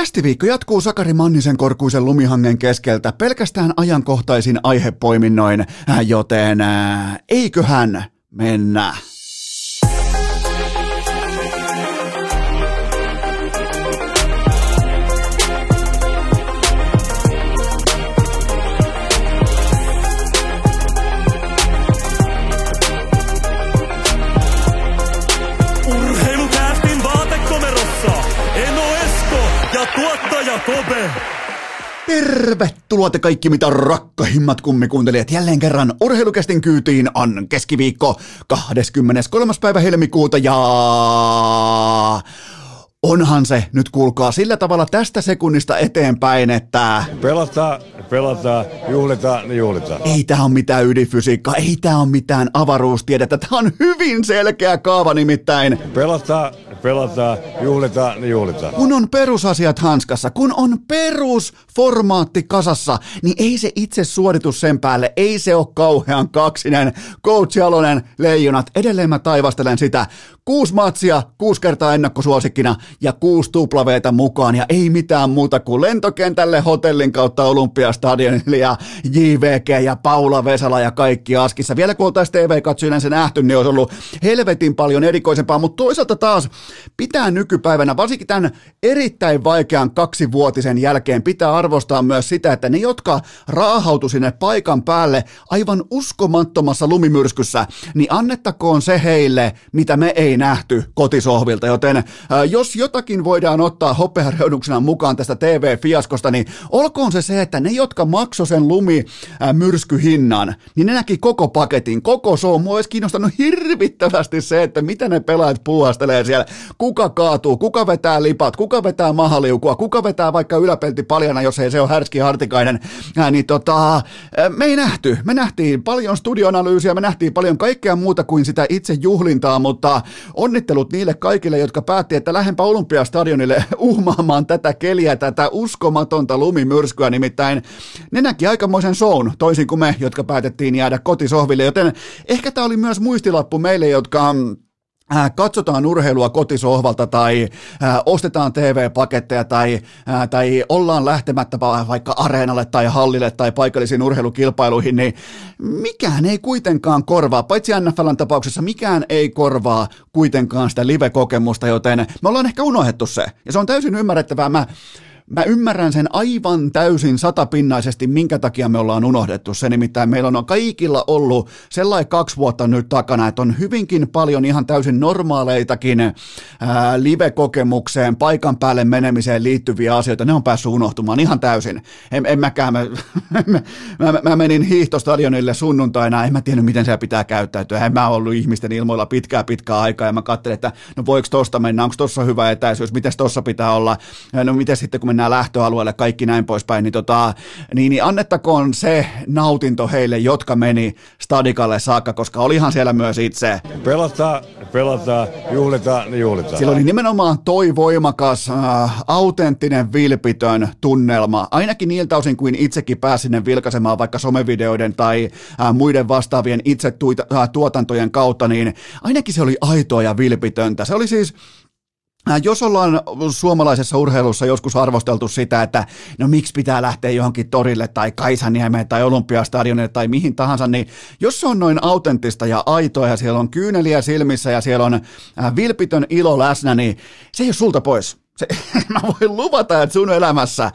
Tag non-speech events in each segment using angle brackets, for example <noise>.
Kästiviikko jatkuu Sakari Mannisen korkuisen lumihangen keskeltä pelkästään ajankohtaisin aihepoiminnoin, joten ää, eiköhän mennä. Tervetuloa te kaikki mitä rakkahimmat kummikuuntelijat jälleen kerran urheilukästin kyytiin on keskiviikko 23. päivä helmikuuta ja onhan se nyt kuulkaa sillä tavalla tästä sekunnista eteenpäin, että Pelataan, pelataan, juhlitaan, niin juhlitaan. ei tämä ole mitään ydinfysiikkaa, ei tämä ole mitään avaruustiedettä, tämä on hyvin selkeä kaava nimittäin. Pelataan, pelataan, juhlitaan, niin juhlitaan. Kun on perusasiat hanskassa, kun on perusformaatti kasassa, niin ei se itse suoritus sen päälle, ei se ole kauhean kaksinen. Coach Jalonen, leijonat, edelleen mä taivastelen sitä. Kuusi matsia, kuusi kertaa ennakkosuosikkina ja kuusi tuplaveetä mukaan. Ja ei mitään muuta kuin lentokentälle hotellin kautta Olympiastadionille ja JVG ja Paula Vesala ja kaikki askissa. Vielä kun oltaisiin TV-katsojina se nähty, niin olisi ollut helvetin paljon erikoisempaa, mutta toisaalta taas pitää nykypäivänä, varsinkin tämän erittäin vaikean kaksivuotisen jälkeen, pitää arvostaa myös sitä, että ne, jotka raahautu sinne paikan päälle aivan uskomattomassa lumimyrskyssä, niin annettakoon se heille, mitä me ei nähty kotisohvilta, joten äh, jos jotakin voidaan ottaa hopeareunuksena mukaan tästä TV-fiaskosta, niin olkoon se se, että ne, jotka maksoi sen lumimyrskyhinnan, niin ne näki koko paketin, koko show. Mua olisi kiinnostanut hirvittävästi se, että mitä ne pelaajat puuhastelee siellä, kuka kaatuu, kuka vetää lipat, kuka vetää mahaliukua, kuka vetää vaikka yläpelti paljana, jos ei se ole härski hartikainen, Ää, niin tota, ää, me ei nähty. Me nähtiin paljon studioanalyysiä, me nähtiin paljon kaikkea muuta kuin sitä itse juhlintaa, mutta onnittelut niille kaikille, jotka päätti, että lähempä Olympiastadionille <laughs> uhmaamaan tätä keliä, tätä uskomatonta lumimyrskyä, nimittäin ne näki aikamoisen shown, toisin kuin me, jotka päätettiin jäädä kotisohville, joten ehkä tämä oli myös muistilappu meille, jotka äh, katsotaan urheilua kotisohvalta tai äh, ostetaan TV-paketteja tai, äh, tai ollaan lähtemättä va- vaikka areenalle tai hallille tai paikallisiin urheilukilpailuihin, niin mikään ei kuitenkaan korvaa, paitsi NFLn tapauksessa mikään ei korvaa kuitenkaan sitä live-kokemusta, joten me ollaan ehkä unohdettu se. Ja se on täysin ymmärrettävää. Mä, Mä ymmärrän sen aivan täysin satapinnaisesti, minkä takia me ollaan unohdettu se. Nimittäin meillä on kaikilla ollut sellainen kaksi vuotta nyt takana, että on hyvinkin paljon ihan täysin normaaleitakin ää, live-kokemukseen, paikan päälle menemiseen liittyviä asioita. Ne on päässyt unohtumaan ihan täysin. En, en mäkään, mä, <laughs> mä, mä, menin hiihtostadionille sunnuntaina, en mä tiennyt miten se pitää käyttäytyä. En mä ollut ihmisten ilmoilla pitkää pitkää aikaa ja mä katselin, että no voiko tosta mennä, onko tossa hyvä etäisyys, miten tossa pitää olla, no miten sitten kun mennään lähtöalueelle, kaikki näin poispäin, niin, tota, niin, niin annettakoon se nautinto heille, jotka meni stadikalle saakka, koska olihan siellä myös itse. Pelataan, pelataan, juhlitaan, niin juhlitaan. Sillä oli nimenomaan toi voimakas, äh, autenttinen, vilpitön tunnelma, ainakin niiltä osin kuin itsekin pääsin sinne vilkaisemaan vaikka somevideoiden tai äh, muiden vastaavien itse tuita, äh, tuotantojen kautta, niin ainakin se oli aitoa ja vilpitöntä. Se oli siis Jos ollaan suomalaisessa urheilussa joskus arvosteltu sitä, että no miksi pitää lähteä johonkin torille tai Kaisaniemeen tai Olympiastadionille tai mihin tahansa, niin jos se on noin autenttista ja aitoa ja siellä on kyyneliä silmissä ja siellä on äh, vilpitön ilo läsnä, niin se ei ole sulta pois. Se, <laughs> mä voin luvata, että sun elämässä äh,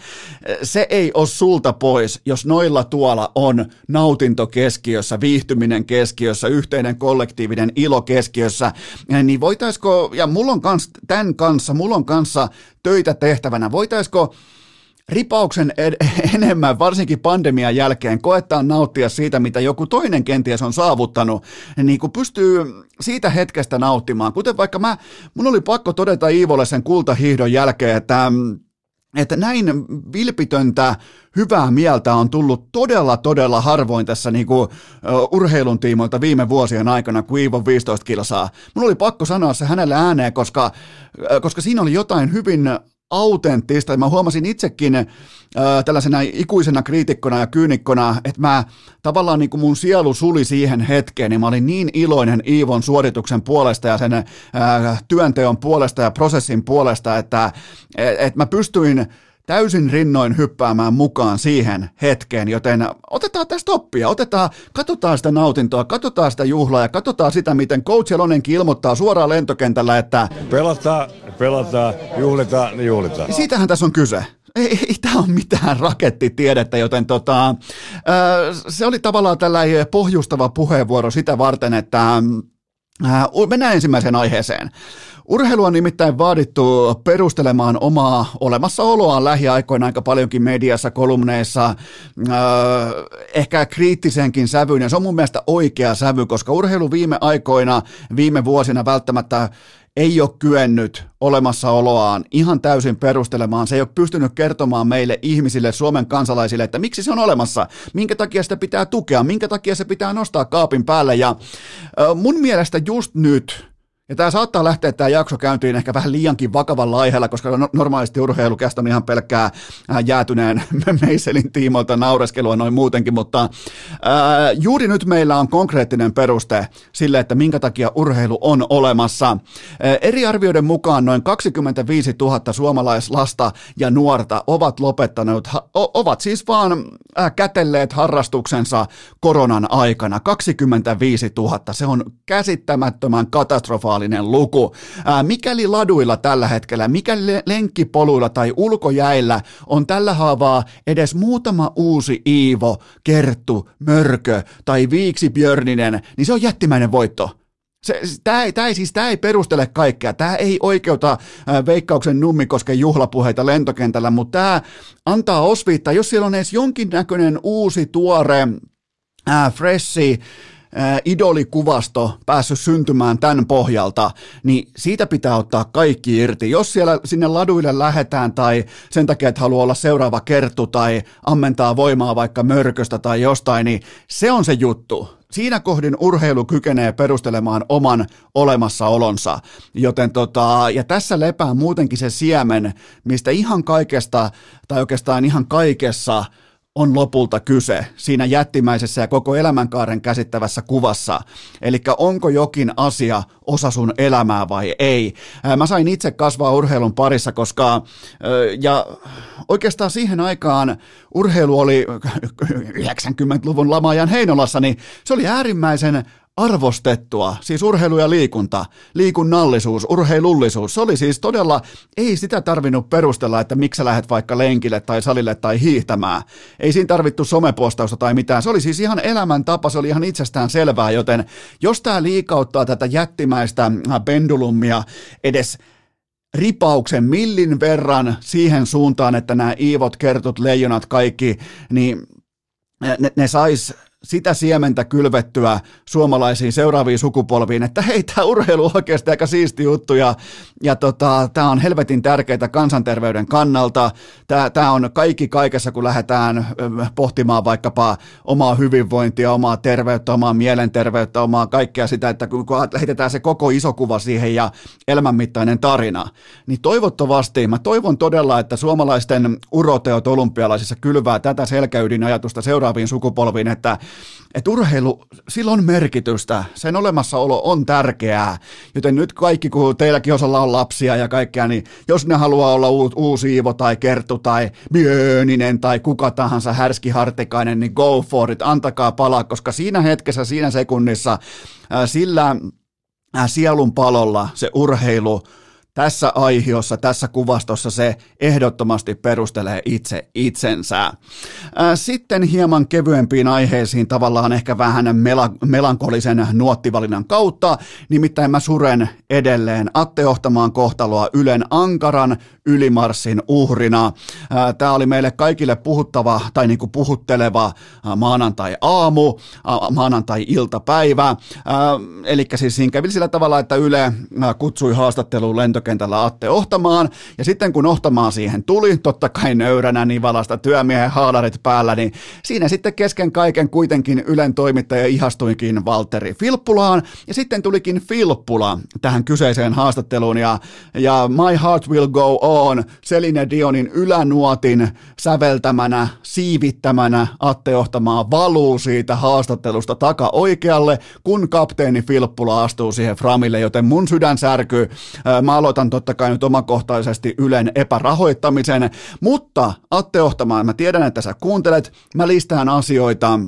se ei ole sulta pois, jos noilla tuolla on nautinto keskiössä, viihtyminen keskiössä, yhteinen kollektiivinen ilo keskiössä, niin voitaisiko, ja mulla on kans, tämän kanssa, mulla on kanssa töitä tehtävänä, voitaisiko ripauksen ed- <laughs> enemmän, varsinkin pandemian jälkeen, koettaa nauttia siitä, mitä joku toinen kenties on saavuttanut, niin kun pystyy siitä hetkestä nauttimaan. Kuten vaikka mä, mun oli pakko todeta Iivolle sen kultahiihdon jälkeen, että että näin vilpitöntä, hyvää mieltä on tullut todella, todella harvoin tässä niin kuin, uh, urheilun tiimoilta viime vuosien aikana, kuin Iivon 15 kilsaa. Mun oli pakko sanoa se hänelle ääneen, koska, uh, koska siinä oli jotain hyvin autenttista. Mä huomasin itsekin äh, tällaisena ikuisena kriitikkona ja kyynikkona, että mä tavallaan niin kuin mun sielu suli siihen hetkeen, niin mä olin niin iloinen Iivon suorituksen puolesta ja sen äh, työnteon puolesta ja prosessin puolesta, että et, et mä pystyin täysin rinnoin hyppäämään mukaan siihen hetkeen, joten otetaan tästä oppia, otetaan, katsotaan sitä nautintoa, katsotaan sitä juhlaa ja katsotaan sitä, miten coach Elonenkin ilmoittaa suoraan lentokentällä, että Pelataan, pelataan, juhlitaan, niin juhlitaan. siitähän tässä on kyse. Ei, ei tämä ole mitään rakettitiedettä, joten tota, se oli tavallaan tällainen pohjustava puheenvuoro sitä varten, että mennään ensimmäiseen aiheeseen. Urheilu on nimittäin vaadittu perustelemaan omaa olemassaoloaan lähiaikoina aika paljonkin mediassa, kolumneissa, äh, ehkä kriittisenkin sävyyn, ja se on mun mielestä oikea sävy, koska urheilu viime aikoina, viime vuosina välttämättä ei ole kyennyt olemassaoloaan ihan täysin perustelemaan. Se ei ole pystynyt kertomaan meille ihmisille, Suomen kansalaisille, että miksi se on olemassa, minkä takia sitä pitää tukea, minkä takia se pitää nostaa kaapin päälle. Ja äh, mun mielestä just nyt, ja tämä saattaa lähteä tämä jakso käyntiin ehkä vähän liiankin vakavalla aiheella, koska no, normaalisti urheilukästä on ihan pelkkää jäätyneen <laughs> meiselin tiimoilta naureskelua noin muutenkin, mutta ää, juuri nyt meillä on konkreettinen peruste sille, että minkä takia urheilu on olemassa. Ää, eri arvioiden mukaan noin 25 000 suomalaislasta ja nuorta ovat lopettaneet, ha, ovat siis vaan ää, kätelleet harrastuksensa koronan aikana. 25 000, se on käsittämättömän katastrofaalinen katastrofaalinen luku. Ää, mikäli laduilla tällä hetkellä, mikäli lenkkipoluilla tai ulkojäillä on tällä haavaa edes muutama uusi Iivo, Kerttu, Mörkö tai Viiksi Björninen, niin se on jättimäinen voitto. Tämä ei, tää ei, siis, tää ei perustele kaikkea. Tämä ei oikeuta ää, veikkauksen nummikosken juhlapuheita lentokentällä, mutta tämä antaa osviittaa, jos siellä on edes jonkinnäköinen uusi, tuore, ää, freshi, idolikuvasto päässyt syntymään tämän pohjalta, niin siitä pitää ottaa kaikki irti. Jos siellä sinne laduille lähetään tai sen takia, että haluaa olla seuraava kertu tai ammentaa voimaa vaikka mörköstä tai jostain, niin se on se juttu. Siinä kohdin urheilu kykenee perustelemaan oman olemassaolonsa, joten tota, ja tässä lepää muutenkin se siemen, mistä ihan kaikesta, tai oikeastaan ihan kaikessa on lopulta kyse siinä jättimäisessä ja koko elämänkaaren käsittävässä kuvassa. Eli onko jokin asia osa sun elämää vai ei. Mä sain itse kasvaa urheilun parissa, koska ja oikeastaan siihen aikaan urheilu oli <laughs> 90-luvun lamaajan Heinolassa, niin se oli äärimmäisen arvostettua, siis urheilu ja liikunta, liikunnallisuus, urheilullisuus. Se oli siis todella, ei sitä tarvinnut perustella, että miksi sä lähdet vaikka lenkille tai salille tai hiihtämään. Ei siinä tarvittu somepostausta tai mitään. Se oli siis ihan elämäntapa, se oli ihan itsestään selvää, joten jos tämä liikauttaa tätä jättimäistä pendulumia edes ripauksen millin verran siihen suuntaan, että nämä Iivot, Kertut, Leijonat, kaikki, niin ne, ne sais sitä siementä kylvettyä suomalaisiin seuraaviin sukupolviin, että hei, tämä urheilu on oikeasti aika siisti juttu ja, ja tota, tämä on helvetin tärkeää kansanterveyden kannalta. Tämä, on kaikki kaikessa, kun lähdetään pohtimaan vaikkapa omaa hyvinvointia, omaa terveyttä, omaa mielenterveyttä, omaa kaikkea sitä, että kun lähetetään se koko iso kuva siihen ja elämänmittainen tarina, niin toivottavasti, mä toivon todella, että suomalaisten uroteot olympialaisissa kylvää tätä selkäydinajatusta seuraaviin sukupolviin, että että urheilu, sillä on merkitystä, sen olemassaolo on tärkeää, joten nyt kaikki, kun teilläkin osalla on lapsia ja kaikkea, niin jos ne haluaa olla u- uusi Iivo tai Kerttu tai Björninen tai kuka tahansa härskihartikainen, niin go for it, antakaa palaa, koska siinä hetkessä, siinä sekunnissa, sillä sielun palolla se urheilu tässä aihiossa, tässä kuvastossa se ehdottomasti perustelee itse itsensä. Sitten hieman kevyempiin aiheisiin tavallaan ehkä vähän mela- melankolisen nuottivalinnan kautta, nimittäin mä suren edelleen Atte Ohtamaan kohtaloa Ylen ankaran ylimarssin uhrina. Tämä oli meille kaikille puhuttava tai niin kuin puhutteleva maanantai-aamu, maanantai-iltapäivä. Eli siis siinä kävi sillä tavalla, että Yle kutsui haastatteluun lentokentällä Atte Ohtamaan, ja sitten kun Ohtamaan siihen tuli, totta kai nöyränä Nivalasta työmiehen haalarit päällä, niin siinä sitten kesken kaiken kuitenkin Ylen toimittaja ihastuikin Valtteri Filppulaan, ja sitten tulikin Filppula tähän kyseiseen haastatteluun, ja, ja My Heart Will Go On on Seline Dionin ylänuotin säveltämänä, siivittämänä Atte Ohtamaa valuu siitä haastattelusta taka oikealle, kun kapteeni Filppula astuu siihen framille, joten mun sydän särkyy. Mä aloitan totta kai nyt omakohtaisesti Ylen epärahoittamisen, mutta Atte Ohtamaa, mä tiedän, että sä kuuntelet, mä listään asioita,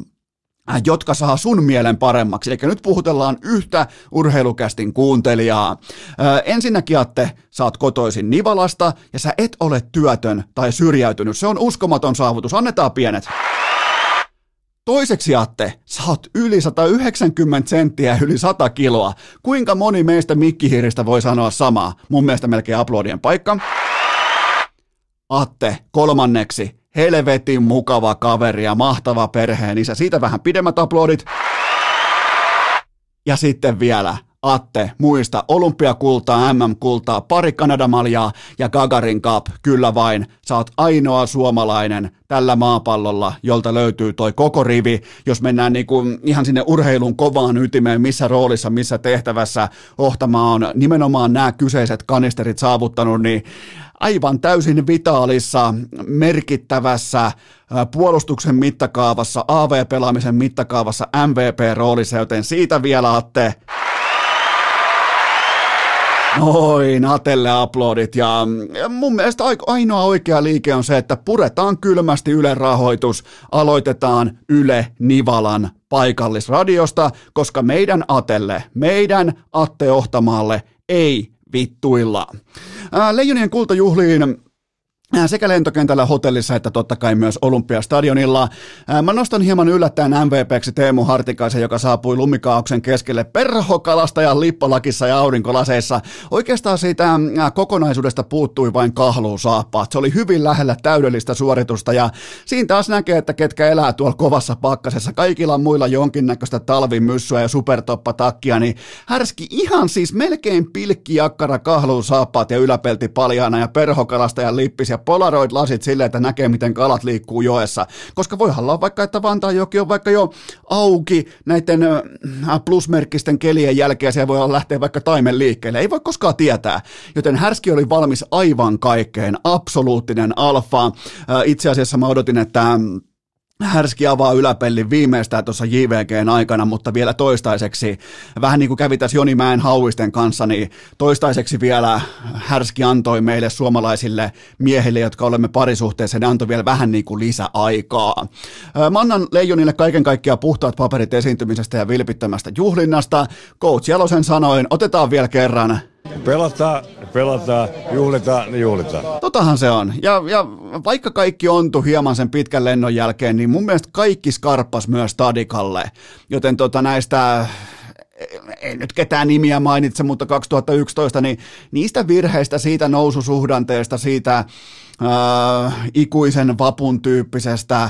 jotka saa sun mielen paremmaksi. Eli nyt puhutellaan yhtä urheilukästin kuuntelijaa. Ö, äh, ensinnäkin, Atte, sä oot kotoisin Nivalasta ja sä et ole työtön tai syrjäytynyt. Se on uskomaton saavutus. Annetaan pienet. Toiseksi, Atte, sä oot yli 190 senttiä yli 100 kiloa. Kuinka moni meistä mikkihiiristä voi sanoa samaa? Mun mielestä melkein aplodien paikka. Atte, kolmanneksi, helvetin mukava kaveri ja mahtava perheen isä. Siitä vähän pidemmät aplodit. Ja sitten vielä Atte, muista, olympiakultaa, MM-kultaa, pari Kanadamaljaa ja Gagarin Cup, kyllä vain. Sä oot ainoa suomalainen tällä maapallolla, jolta löytyy toi koko rivi. Jos mennään niinku ihan sinne urheilun kovaan ytimeen, missä roolissa, missä tehtävässä Ohtama on nimenomaan nämä kyseiset kanisterit saavuttanut, niin aivan täysin vitaalissa, merkittävässä puolustuksen mittakaavassa, AV-pelaamisen mittakaavassa, MVP-roolissa, joten siitä vielä Atte. Noin, Atelle aplodit. Ja mun mielestä ainoa oikea liike on se, että puretaan kylmästi Yle rahoitus, aloitetaan Yle Nivalan paikallisradiosta, koska meidän Atelle, meidän Atte Ohtamaalle ei vittuilla. Leijonien kultajuhliin sekä lentokentällä, hotellissa että totta kai myös Olympiastadionilla. Mä nostan hieman yllättäen MVPksi Teemu Hartikaisen, joka saapui lumikaauksen keskelle perhokalastajan lippalakissa ja aurinkolaseissa. Oikeastaan siitä kokonaisuudesta puuttui vain kahluusaappaat. Se oli hyvin lähellä täydellistä suoritusta ja siinä taas näkee, että ketkä elää tuolla kovassa pakkasessa. Kaikilla muilla jonkinnäköistä talvimyssyä ja supertoppatakkia, niin härski ihan siis melkein pilkki jakkara kahluusaappaat ja yläpelti paljaana ja perhokalastajan lippis ja Polaroid-lasit silleen, että näkee, miten kalat liikkuu joessa. Koska voihan olla vaikka, että joki on vaikka jo auki näiden plusmerkkisten kelien jälkeen, se voi lähteä vaikka taimen liikkeelle. Ei voi koskaan tietää. Joten Härski oli valmis aivan kaikkeen, absoluuttinen alfa. Itse asiassa mä odotin, että Härski avaa yläpellin viimeistään tuossa JVGn aikana, mutta vielä toistaiseksi, vähän niin kuin kävi tässä Joni Mäen hauisten kanssa, niin toistaiseksi vielä Härski antoi meille suomalaisille miehille, jotka olemme parisuhteessa, ne antoi vielä vähän niin kuin lisäaikaa. Mä annan Leijonille kaiken kaikkiaan puhtaat paperit esiintymisestä ja vilpittömästä juhlinnasta. Coach Jalosen sanoin, otetaan vielä kerran Pelataan, pelataan, juhlitaan, niin juhlitaan. Totahan se on. Ja, ja vaikka kaikki ontu hieman sen pitkän lennon jälkeen, niin mun mielestä kaikki skarppas myös Stadikalle. Joten tota näistä ei nyt ketään nimiä mainitse, mutta 2011, niin niistä virheistä, siitä noususuhdanteesta, siitä äh, ikuisen vapun tyyppisestä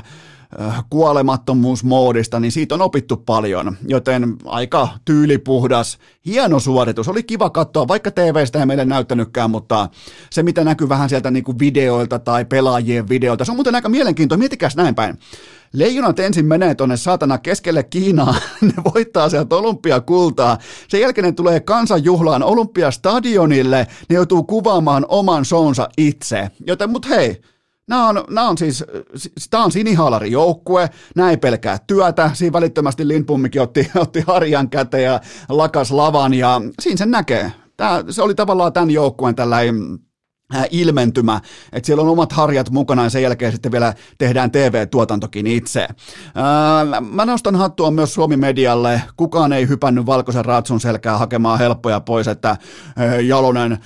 kuolemattomuusmoodista, niin siitä on opittu paljon, joten aika tyylipuhdas, hieno suoritus. Oli kiva katsoa, vaikka TVstä ei meille näyttänytkään, mutta se mitä näkyy vähän sieltä niin kuin videoilta tai pelaajien videoilta, se on muuten aika mielenkiintoista, mietikäs näin päin. Leijonat ensin menee tuonne saatana keskelle Kiinaa, <laughs> ne voittaa sieltä olympiakultaa. Sen jälkeen ne tulee kansanjuhlaan olympiastadionille, ne joutuu kuvaamaan oman showunsa itse. Joten mut hei, Nämä on, nämä on siis, tämä on sinihaalari joukkue, nämä ei pelkää työtä, siinä välittömästi Lindbummikin otti, <laughs> otti harjan käteen ja lakas lavan ja siinä sen näkee. Tämä, se oli tavallaan tämän joukkueen tällainen ilmentymä, että siellä on omat harjat mukana ja sen jälkeen sitten vielä tehdään TV-tuotantokin itse. Äh, mä nostan hattua myös Suomi-medialle. Kukaan ei hypännyt valkoisen ratsun selkää hakemaan helppoja pois, että äh, Jalonen,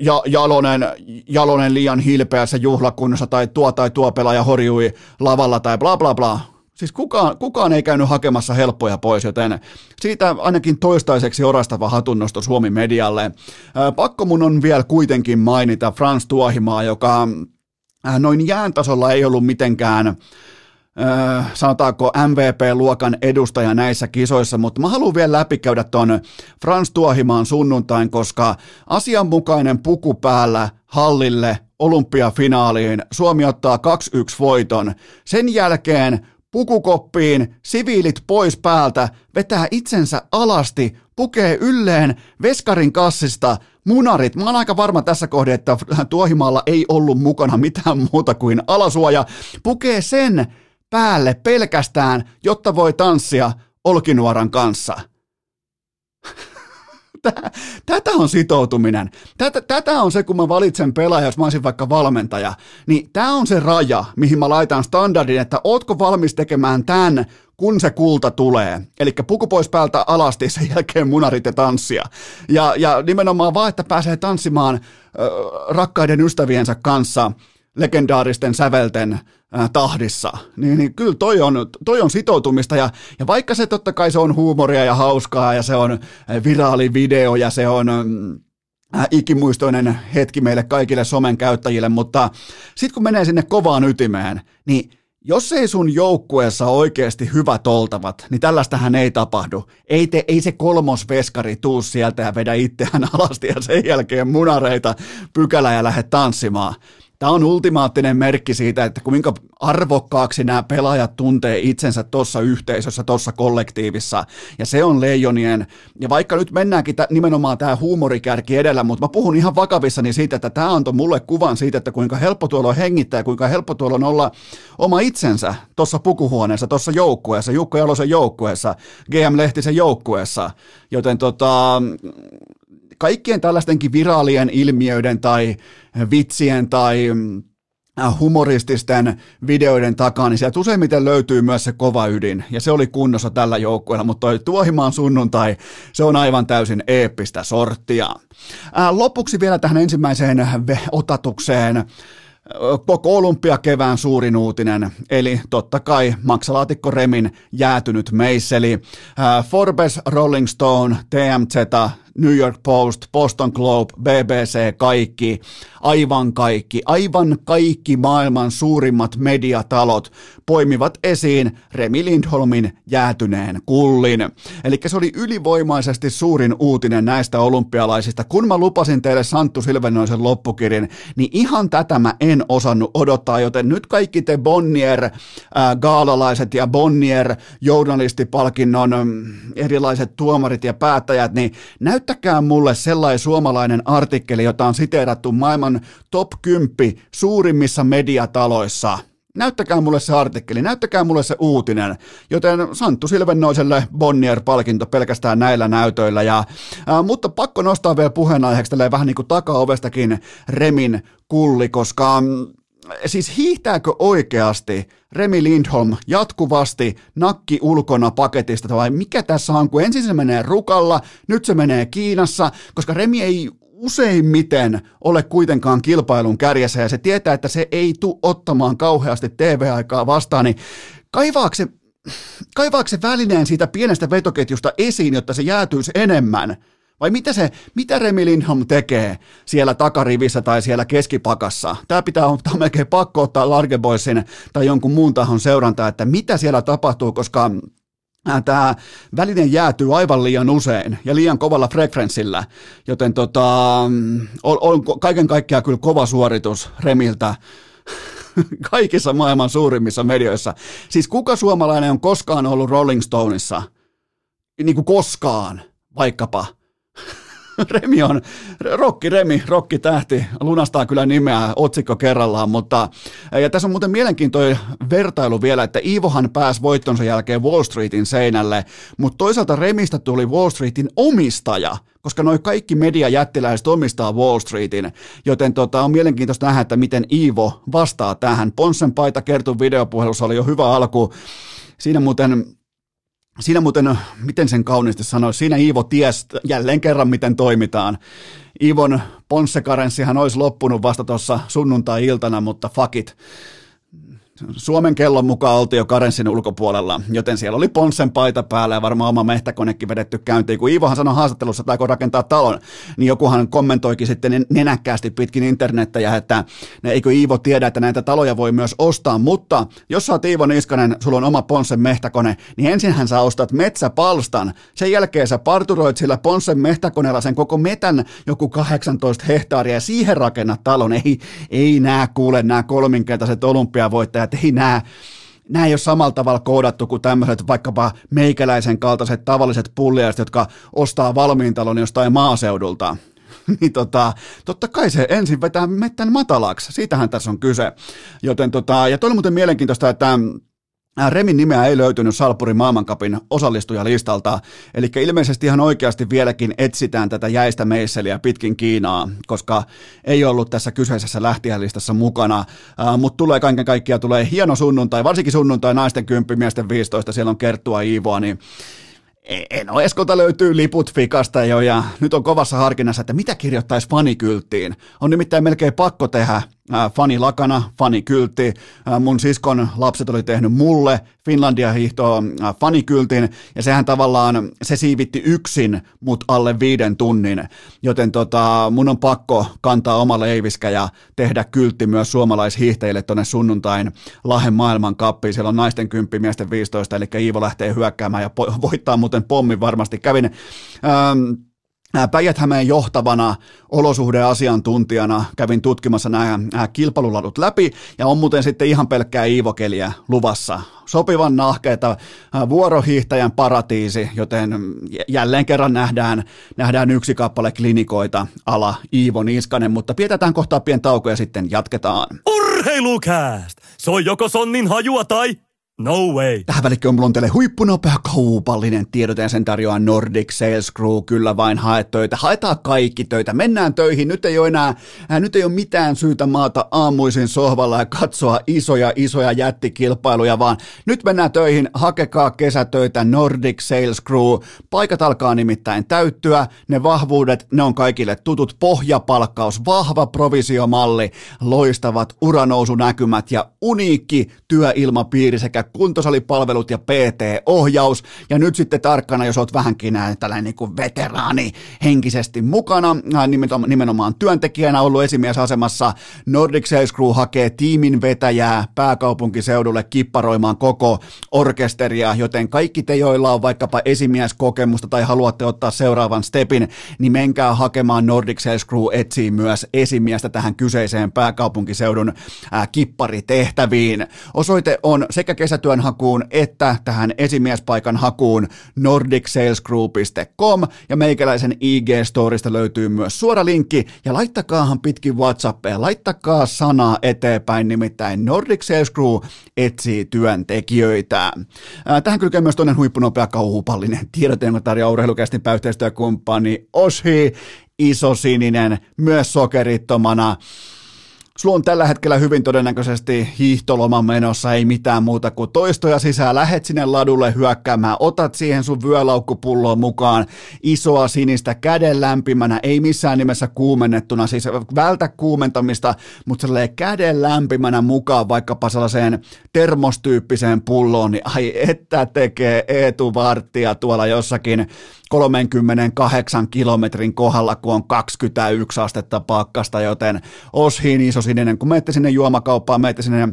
ja, Jalonen, Jalonen liian hilpeässä juhlakunnossa tai tuo tai tuo pelaaja horjui lavalla tai bla bla bla Siis kukaan, kukaan ei käynyt hakemassa helppoja pois, joten siitä ainakin toistaiseksi orastava hatunnosto Suomi medialle. Pakko mun on vielä kuitenkin mainita Frans Tuohimaa, joka noin jään tasolla ei ollut mitenkään sanotaanko MVP-luokan edustaja näissä kisoissa, mutta mä haluan vielä läpikäydä ton Frans Tuohimaan sunnuntain, koska asianmukainen puku päällä hallille olympiafinaaliin. Suomi ottaa 2-1 voiton. Sen jälkeen pukukoppiin, siviilit pois päältä, vetää itsensä alasti, pukee ylleen veskarin kassista munarit. Mä oon aika varma tässä kohdassa, että Tuohimaalla ei ollut mukana mitään muuta kuin alasuoja. Pukee sen päälle pelkästään, jotta voi tanssia Olkinuoran kanssa. <laughs> Tätä on sitoutuminen. Tätä, tätä on se, kun mä valitsen pelaaja, jos mä olisin vaikka valmentaja. Niin tämä on se raja, mihin mä laitan standardin, että ootko valmis tekemään tämän, kun se kulta tulee. Eli puku pois päältä alasti, sen jälkeen munarit ja tanssia. Ja, ja nimenomaan vaan, että pääsee tanssimaan äh, rakkaiden ystäviensä kanssa legendaaristen sävelten tahdissa, niin, niin kyllä toi on, toi on sitoutumista ja, ja vaikka se totta kai se on huumoria ja hauskaa ja se on viraali video ja se on äh, ikimuistoinen hetki meille kaikille somen käyttäjille, mutta sitten kun menee sinne kovaan ytimeen, niin jos ei sun joukkueessa oikeasti hyvät oltavat, niin tällaistähän ei tapahdu. Ei, te, ei se kolmosveskari tuu sieltä ja vedä itseään <laughs> alasti ja sen jälkeen munareita pykälä ja lähde tanssimaan. Tämä on ultimaattinen merkki siitä, että kuinka arvokkaaksi nämä pelaajat tuntee itsensä tuossa yhteisössä, tuossa kollektiivissa. Ja se on leijonien, ja vaikka nyt mennäänkin t- nimenomaan tämä huumorikärki edellä, mutta mä puhun ihan vakavissani siitä, että tämä antoi mulle kuvan siitä, että kuinka helppo tuolla on hengittää ja kuinka helppo tuolla on olla oma itsensä tuossa pukuhuoneessa, tuossa joukkueessa, Jukko Jalosen joukkueessa, GM Lehtisen joukkueessa. Joten tota, kaikkien tällaistenkin viraalien ilmiöiden tai vitsien tai äh, humorististen videoiden takaa, niin sieltä useimmiten löytyy myös se kova ydin, ja se oli kunnossa tällä joukkueella, mutta toi Tuohimaan sunnuntai, se on aivan täysin eeppistä sorttia. Ää, äh, lopuksi vielä tähän ensimmäiseen otatukseen, koko olympiakevään suurin uutinen, eli totta kai maksalaatikko Remin jäätynyt meisseli. Forbes, Rolling Stone, TMZ, New York Post, Boston Globe, BBC, kaikki, aivan kaikki, aivan kaikki maailman suurimmat mediatalot poimivat esiin Remi Lindholmin jäätyneen kullin. Eli se oli ylivoimaisesti suurin uutinen näistä olympialaisista. Kun mä lupasin teille Santtu Silvenoisen loppukirin, niin ihan tätä mä en osannut odottaa, joten nyt kaikki te Bonnier äh, gaalalaiset ja Bonnier journalistipalkinnon mm, erilaiset tuomarit ja päättäjät, niin näyttäkää mulle sellainen suomalainen artikkeli, jota on siteerattu maailman top 10 suurimmissa mediataloissa – Näyttäkää mulle se artikkeli, näyttäkää mulle se uutinen, joten Santtu Silvennoiselle Bonnier-palkinto pelkästään näillä näytöillä. Ja, ää, mutta pakko nostaa vielä puheenaiheeksi vähän niin kuin takaovestakin Remin kulli, koska mm, siis hiihtääkö oikeasti Remi Lindholm jatkuvasti nakki ulkona paketista vai mikä tässä on, kun ensin se menee rukalla, nyt se menee Kiinassa, koska Remi ei useimmiten ole kuitenkaan kilpailun kärjessä ja se tietää, että se ei tule ottamaan kauheasti TV-aikaa vastaan, niin kaivaako se, kaivaako se välineen siitä pienestä vetoketjusta esiin, jotta se jäätyisi enemmän? Vai mitä, se, mitä Remi Lindholm tekee siellä takarivissä tai siellä keskipakassa? Tämä pitää on melkein pakko ottaa Largeboisin tai jonkun muun tahon seuranta, että mitä siellä tapahtuu, koska tämä väline jäätyy aivan liian usein ja liian kovalla frekvenssillä, joten tota, on, on kaiken kaikkiaan kyllä kova suoritus Remiltä <laughs> kaikissa maailman suurimmissa medioissa. Siis kuka suomalainen on koskaan ollut Rolling Stoneissa? Niin kuin koskaan, vaikkapa. <laughs> Remi on, Rokki Remi, Rokki tähti, lunastaa kyllä nimeä otsikko kerrallaan, mutta ja tässä on muuten mielenkiintoinen vertailu vielä, että Iivohan pääsi voittonsa jälkeen Wall Streetin seinälle, mutta toisaalta Remistä tuli Wall Streetin omistaja, koska noin kaikki mediajättiläiset omistaa Wall Streetin, joten tota, on mielenkiintoista nähdä, että miten Iivo vastaa tähän. Ponsen paita kertun videopuhelussa oli jo hyvä alku, siinä muuten Siinä muuten, miten sen kauniisti sanoisi, siinä Iivo ties jälleen kerran, miten toimitaan. Iivon ponssekarenssihan olisi loppunut vasta tuossa sunnuntai-iltana, mutta fuck it. Suomen kellon mukaan oltiin jo karenssin ulkopuolella, joten siellä oli Ponssen paita päällä ja varmaan oma mehtäkonekin vedetty käyntiin. Kun Iivohan sanoi haastattelussa, että rakentaa talon, niin jokuhan kommentoikin sitten nenäkkäästi pitkin internettäjä, että eikö Iivo tiedä, että näitä taloja voi myös ostaa, mutta jos sä oot Iivo Niskanen, sulla on oma Ponssen mehtäkone, niin ensinhän sä ostat metsäpalstan, sen jälkeen sä parturoit sillä Ponssen mehtäkoneella sen koko metän joku 18 hehtaaria ja siihen rakennat talon. Ei, ei nää kuule nämä kolminkertaiset olympiavoittajat, että ei nämä nämä ei ole samalla tavalla koodattu kuin tämmöiset vaikkapa meikäläisen kaltaiset tavalliset pulliaiset, jotka ostaa valmiin talon jostain maaseudulta. <laughs> niin tota, totta kai se ensin vetää mettän matalaksi, siitähän tässä on kyse. Joten tota, ja toi oli muuten mielenkiintoista, että Remin nimeä ei löytynyt Salpurin maailmankapin osallistujalistalta, eli ilmeisesti ihan oikeasti vieläkin etsitään tätä jäistä meisseliä pitkin Kiinaa, koska ei ollut tässä kyseisessä lähtijälistassa mukana, mutta tulee kaiken kaikkiaan tulee hieno sunnuntai, varsinkin sunnuntai naisten 10, miesten 15, siellä on Kerttua Iivoa, niin Eno Eskolta löytyy liput fikasta jo ja nyt on kovassa harkinnassa, että mitä kirjoittaisi fanikylttiin. On nimittäin melkein pakko tehdä fani lakana, fani kyltti. Mun siskon lapset oli tehnyt mulle Finlandia hiihtoa fanikyltin ja sehän tavallaan, se siivitti yksin mut alle viiden tunnin, joten tota, mun on pakko kantaa oma leiviskä ja tehdä kyltti myös suomalaishiihtäjille tonne sunnuntain Lahen maailman kappiin. Siellä on naisten kymppi, miesten 15, eli Iivo lähtee hyökkäämään ja <laughs> voittaa muuten pommin varmasti. Kävin ähm, päijät johtavana olosuhdeasiantuntijana kävin tutkimassa nämä kilpailuladut läpi ja on muuten sitten ihan pelkkää iivokeliä luvassa. Sopivan nahkeita vuorohiihtäjän paratiisi, joten jälleen kerran nähdään, nähdään yksi kappale klinikoita ala Iivo Niskanen, mutta pidetään kohtaa pien tauko ja sitten jatketaan. Urheilukääst! Se on joko sonnin hajua tai No way. Mulla on teille huippunopea kaupallinen tiedote ja sen tarjoaa Nordic Sales Crew. Kyllä vain haet töitä. Haetaan kaikki töitä. Mennään töihin. Nyt ei ole enää, ää, nyt ei ole mitään syytä maata aamuisin sohvalla ja katsoa isoja, isoja jättikilpailuja, vaan nyt mennään töihin. Hakekaa kesätöitä Nordic Sales Crew. Paikat alkaa nimittäin täyttyä. Ne vahvuudet, ne on kaikille tutut. Pohjapalkkaus, vahva provisiomalli, loistavat uranousunäkymät ja uniikki työilmapiiri sekä kuntosalipalvelut ja PT-ohjaus. Ja nyt sitten tarkkana, jos olet vähänkin näin, tällainen niin kuin veteraani henkisesti mukana, nimenomaan työntekijänä ollut esimiesasemassa, Nordic Sales Crew hakee tiimin vetäjää pääkaupunkiseudulle kipparoimaan koko orkesteria, joten kaikki te, joilla on vaikkapa esimieskokemusta tai haluatte ottaa seuraavan stepin, niin menkää hakemaan Nordic Sales Crew etsii myös esimiestä tähän kyseiseen pääkaupunkiseudun ää, kipparitehtäviin. Osoite on sekä kesätyön hakuun että tähän esimiespaikan hakuun nordicsalesgroup.com ja meikäläisen IG-storista löytyy myös suora linkki ja laittakaahan pitkin WhatsAppia, laittakaa sanaa eteenpäin, nimittäin Nordic Sales Crew etsii työntekijöitä. Tähän kylkee myös toinen huippunopea kauhupallinen tiedote, jonka tarjoaa urheilukästin päyhteistyökumppani Oshi, iso sininen, myös sokerittomana. Sulla on tällä hetkellä hyvin todennäköisesti hiihtoloma menossa, ei mitään muuta kuin toistoja sisään. Lähet sinne ladulle hyökkäämään, otat siihen sun vyölaukkupulloon mukaan. Isoa sinistä käden lämpimänä, ei missään nimessä kuumennettuna, siis vältä kuumentamista, mutta sellainen käden lämpimänä mukaan vaikkapa sellaiseen termostyyppiseen pulloon, niin ai että tekee Eetu Varttia tuolla jossakin 38 kilometrin kohdalla, kun on 21 astetta pakkasta, joten Oshiin iso sininen, kun menette sinne juomakauppaan, menette sinne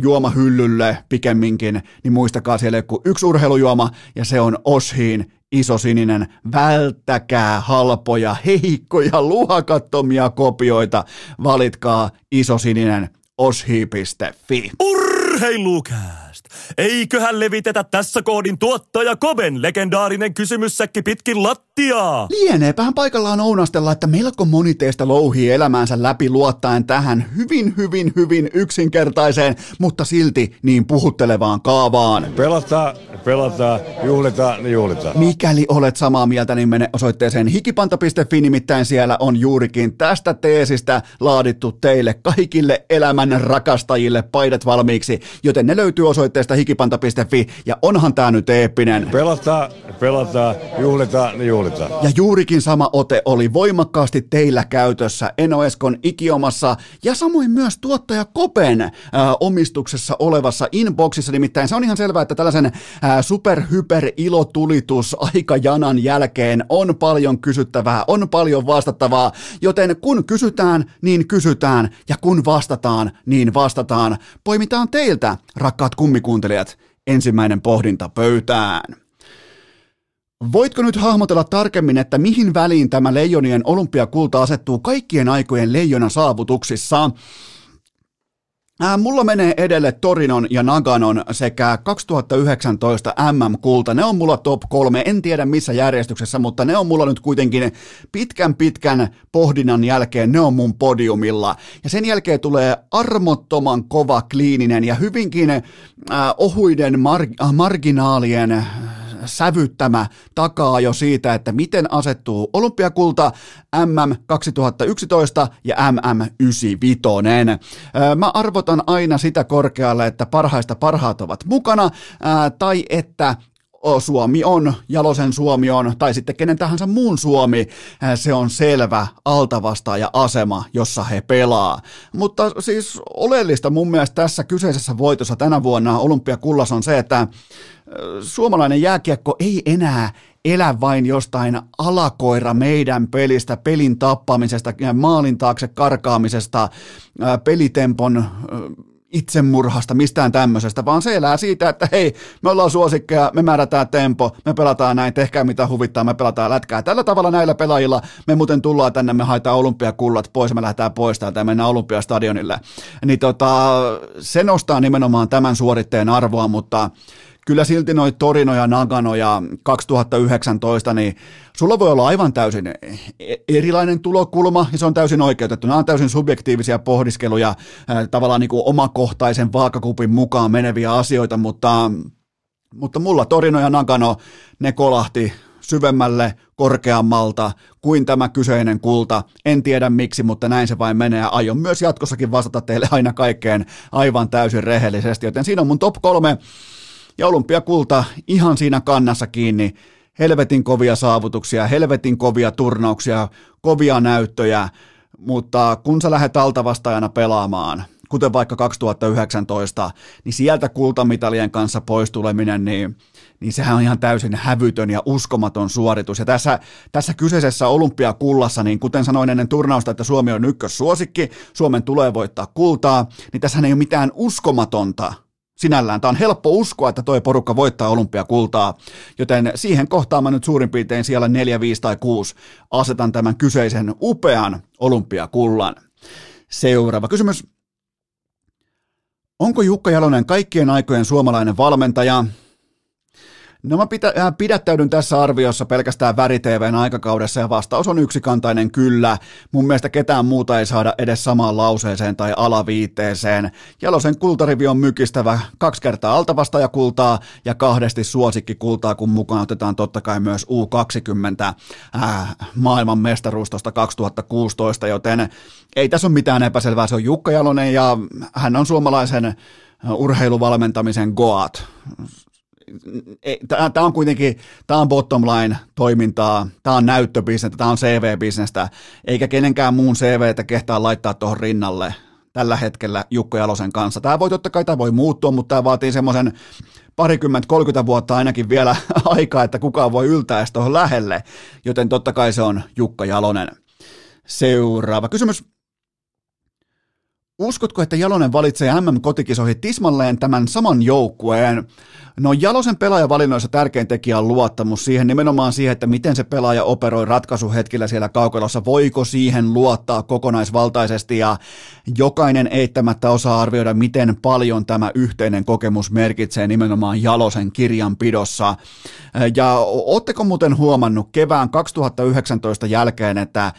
juomahyllylle pikemminkin, niin muistakaa siellä joku yksi urheilujuoma, ja se on Oshiin iso sininen, välttäkää halpoja, heikkoja, luhakattomia kopioita, valitkaa iso sininen oshi.fi. Urheilukääst! Eiköhän levitetä tässä koodin tuottaja Koben legendaarinen kysymyssäkki pitkin lattiaa. Lieneepähän paikallaan ounastella, että melko moni teistä louhii elämäänsä läpi luottaen tähän hyvin, hyvin, hyvin yksinkertaiseen, mutta silti niin puhuttelevaan kaavaan. Pelataan, pelataan, juhlitaan, niin juhlitaan. Mikäli olet samaa mieltä, niin mene osoitteeseen hikipanta.fi, nimittäin siellä on juurikin tästä teesistä laadittu teille kaikille elämän rakastajille paidat valmiiksi, joten ne löytyy osoitteesta hikipanta.fi ja onhan tää nyt eeppinen. Pelataan, pelataan, juhlitaan, niin juhlitaan. Ja juurikin sama ote oli voimakkaasti teillä käytössä Enoeskon ikiomassa ja samoin myös tuottaja Kopen äh, omistuksessa olevassa inboxissa. Nimittäin se on ihan selvää, että tällaisen äh, superhyper ilotulitus aikajanan jälkeen on paljon kysyttävää, on paljon vastattavaa, joten kun kysytään, niin kysytään ja kun vastataan, niin vastataan. Poimitaan teiltä, rakkaat kummikuuntelijat, ensimmäinen pohdinta pöytään. Voitko nyt hahmotella tarkemmin, että mihin väliin tämä leijonien olympiakulta asettuu kaikkien aikojen leijona saavutuksissa? Mulla menee edelle Torinon ja Naganon sekä 2019 MM-kulta. Ne on mulla top kolme, en tiedä missä järjestyksessä, mutta ne on mulla nyt kuitenkin pitkän pitkän pohdinnan jälkeen, ne on mun podiumilla. Ja sen jälkeen tulee armottoman kova, kliininen ja hyvinkin ää, ohuiden mar- marginaalien sävyttämä takaa jo siitä, että miten asettuu olympiakulta MM 2011 ja MM 95. Mä arvotan aina sitä korkealle, että parhaista parhaat ovat mukana, tai että Suomi on, Jalosen Suomi on, tai sitten kenen tahansa muun Suomi, se on selvä altavastaaja asema, jossa he pelaa. Mutta siis oleellista mun mielestä tässä kyseisessä voitossa tänä vuonna Olympiakullas on se, että suomalainen jääkiekko ei enää elä vain jostain alakoira meidän pelistä, pelin tappamisesta, maalin taakse karkaamisesta, pelitempon itsemurhasta, mistään tämmöisestä, vaan se elää siitä, että hei, me ollaan suosikkeja, me määrätään tempo, me pelataan näin, tehkää mitä huvittaa, me pelataan lätkää. Tällä tavalla näillä pelaajilla me muuten tullaan tänne, me haetaan olympiakullat pois me lähdetään pois täältä ja mennään olympiastadionille. Niin tota, se nostaa nimenomaan tämän suoritteen arvoa, mutta kyllä silti noin Torino ja Nagano ja 2019, niin sulla voi olla aivan täysin erilainen tulokulma, ja se on täysin oikeutettu. Nämä on täysin subjektiivisia pohdiskeluja, tavallaan niin kuin omakohtaisen vaakakupin mukaan meneviä asioita, mutta, mutta mulla Torino ja Nagano, ne kolahti syvemmälle, korkeammalta kuin tämä kyseinen kulta. En tiedä miksi, mutta näin se vain menee. Aion myös jatkossakin vastata teille aina kaikkeen aivan täysin rehellisesti, joten siinä on mun top kolme ja olympiakulta ihan siinä kannassa kiinni. Helvetin kovia saavutuksia, helvetin kovia turnauksia, kovia näyttöjä, mutta kun sä lähdet altavastaajana pelaamaan, kuten vaikka 2019, niin sieltä kultamitalien kanssa pois tuleminen, niin, niin sehän on ihan täysin hävytön ja uskomaton suoritus. Ja tässä, tässä kyseisessä olympiakullassa, niin kuten sanoin ennen turnausta, että Suomi on ykkössuosikki, Suomen tulee voittaa kultaa, niin tässä ei ole mitään uskomatonta sinällään. Tämä on helppo uskoa, että toi porukka voittaa olympiakultaa, joten siihen kohtaan mä nyt suurin piirtein siellä 4, 5 tai 6 asetan tämän kyseisen upean olympiakullan. Seuraava kysymys. Onko Jukka Jalonen kaikkien aikojen suomalainen valmentaja? No mä pitä, äh, pidättäydyn tässä arviossa pelkästään väriTVn aikakaudessa ja vastaus on yksikantainen kyllä. Mun mielestä ketään muuta ei saada edes samaan lauseeseen tai alaviitteeseen. Jalosen kultarivi on mykistävä kaksi kertaa altavasta kultaa ja kahdesti suosikkikultaa, kun mukaan otetaan totta kai myös U20 äh, maailman mestaruus 2016, joten ei tässä ole mitään epäselvää. Se on Jukka Jalonen ja hän on suomalaisen urheiluvalmentamisen Goat tämä on kuitenkin, tämä on bottom line toimintaa, tämä on näyttöbisnestä, tämä on CV-bisnestä, eikä kenenkään muun CVtä kehtaa laittaa tuohon rinnalle tällä hetkellä Jukko Jalosen kanssa. Tämä voi totta kai tämä voi muuttua, mutta tämä vaatii semmoisen parikymmentä, 30 vuotta ainakin vielä <laughs> aikaa, että kukaan voi yltää tuohon lähelle, joten totta kai se on Jukka Jalonen. Seuraava kysymys. Uskotko, että Jalonen valitsee MM-kotikisoihin tismalleen tämän saman joukkueen? No Jalosen pelaajavalinnoissa tärkein tekijä on luottamus siihen, nimenomaan siihen, että miten se pelaaja operoi ratkaisuhetkillä siellä kaukalossa, voiko siihen luottaa kokonaisvaltaisesti ja jokainen eittämättä osaa arvioida, miten paljon tämä yhteinen kokemus merkitsee nimenomaan Jalosen kirjanpidossa. Ja ootteko muuten huomannut kevään 2019 jälkeen, että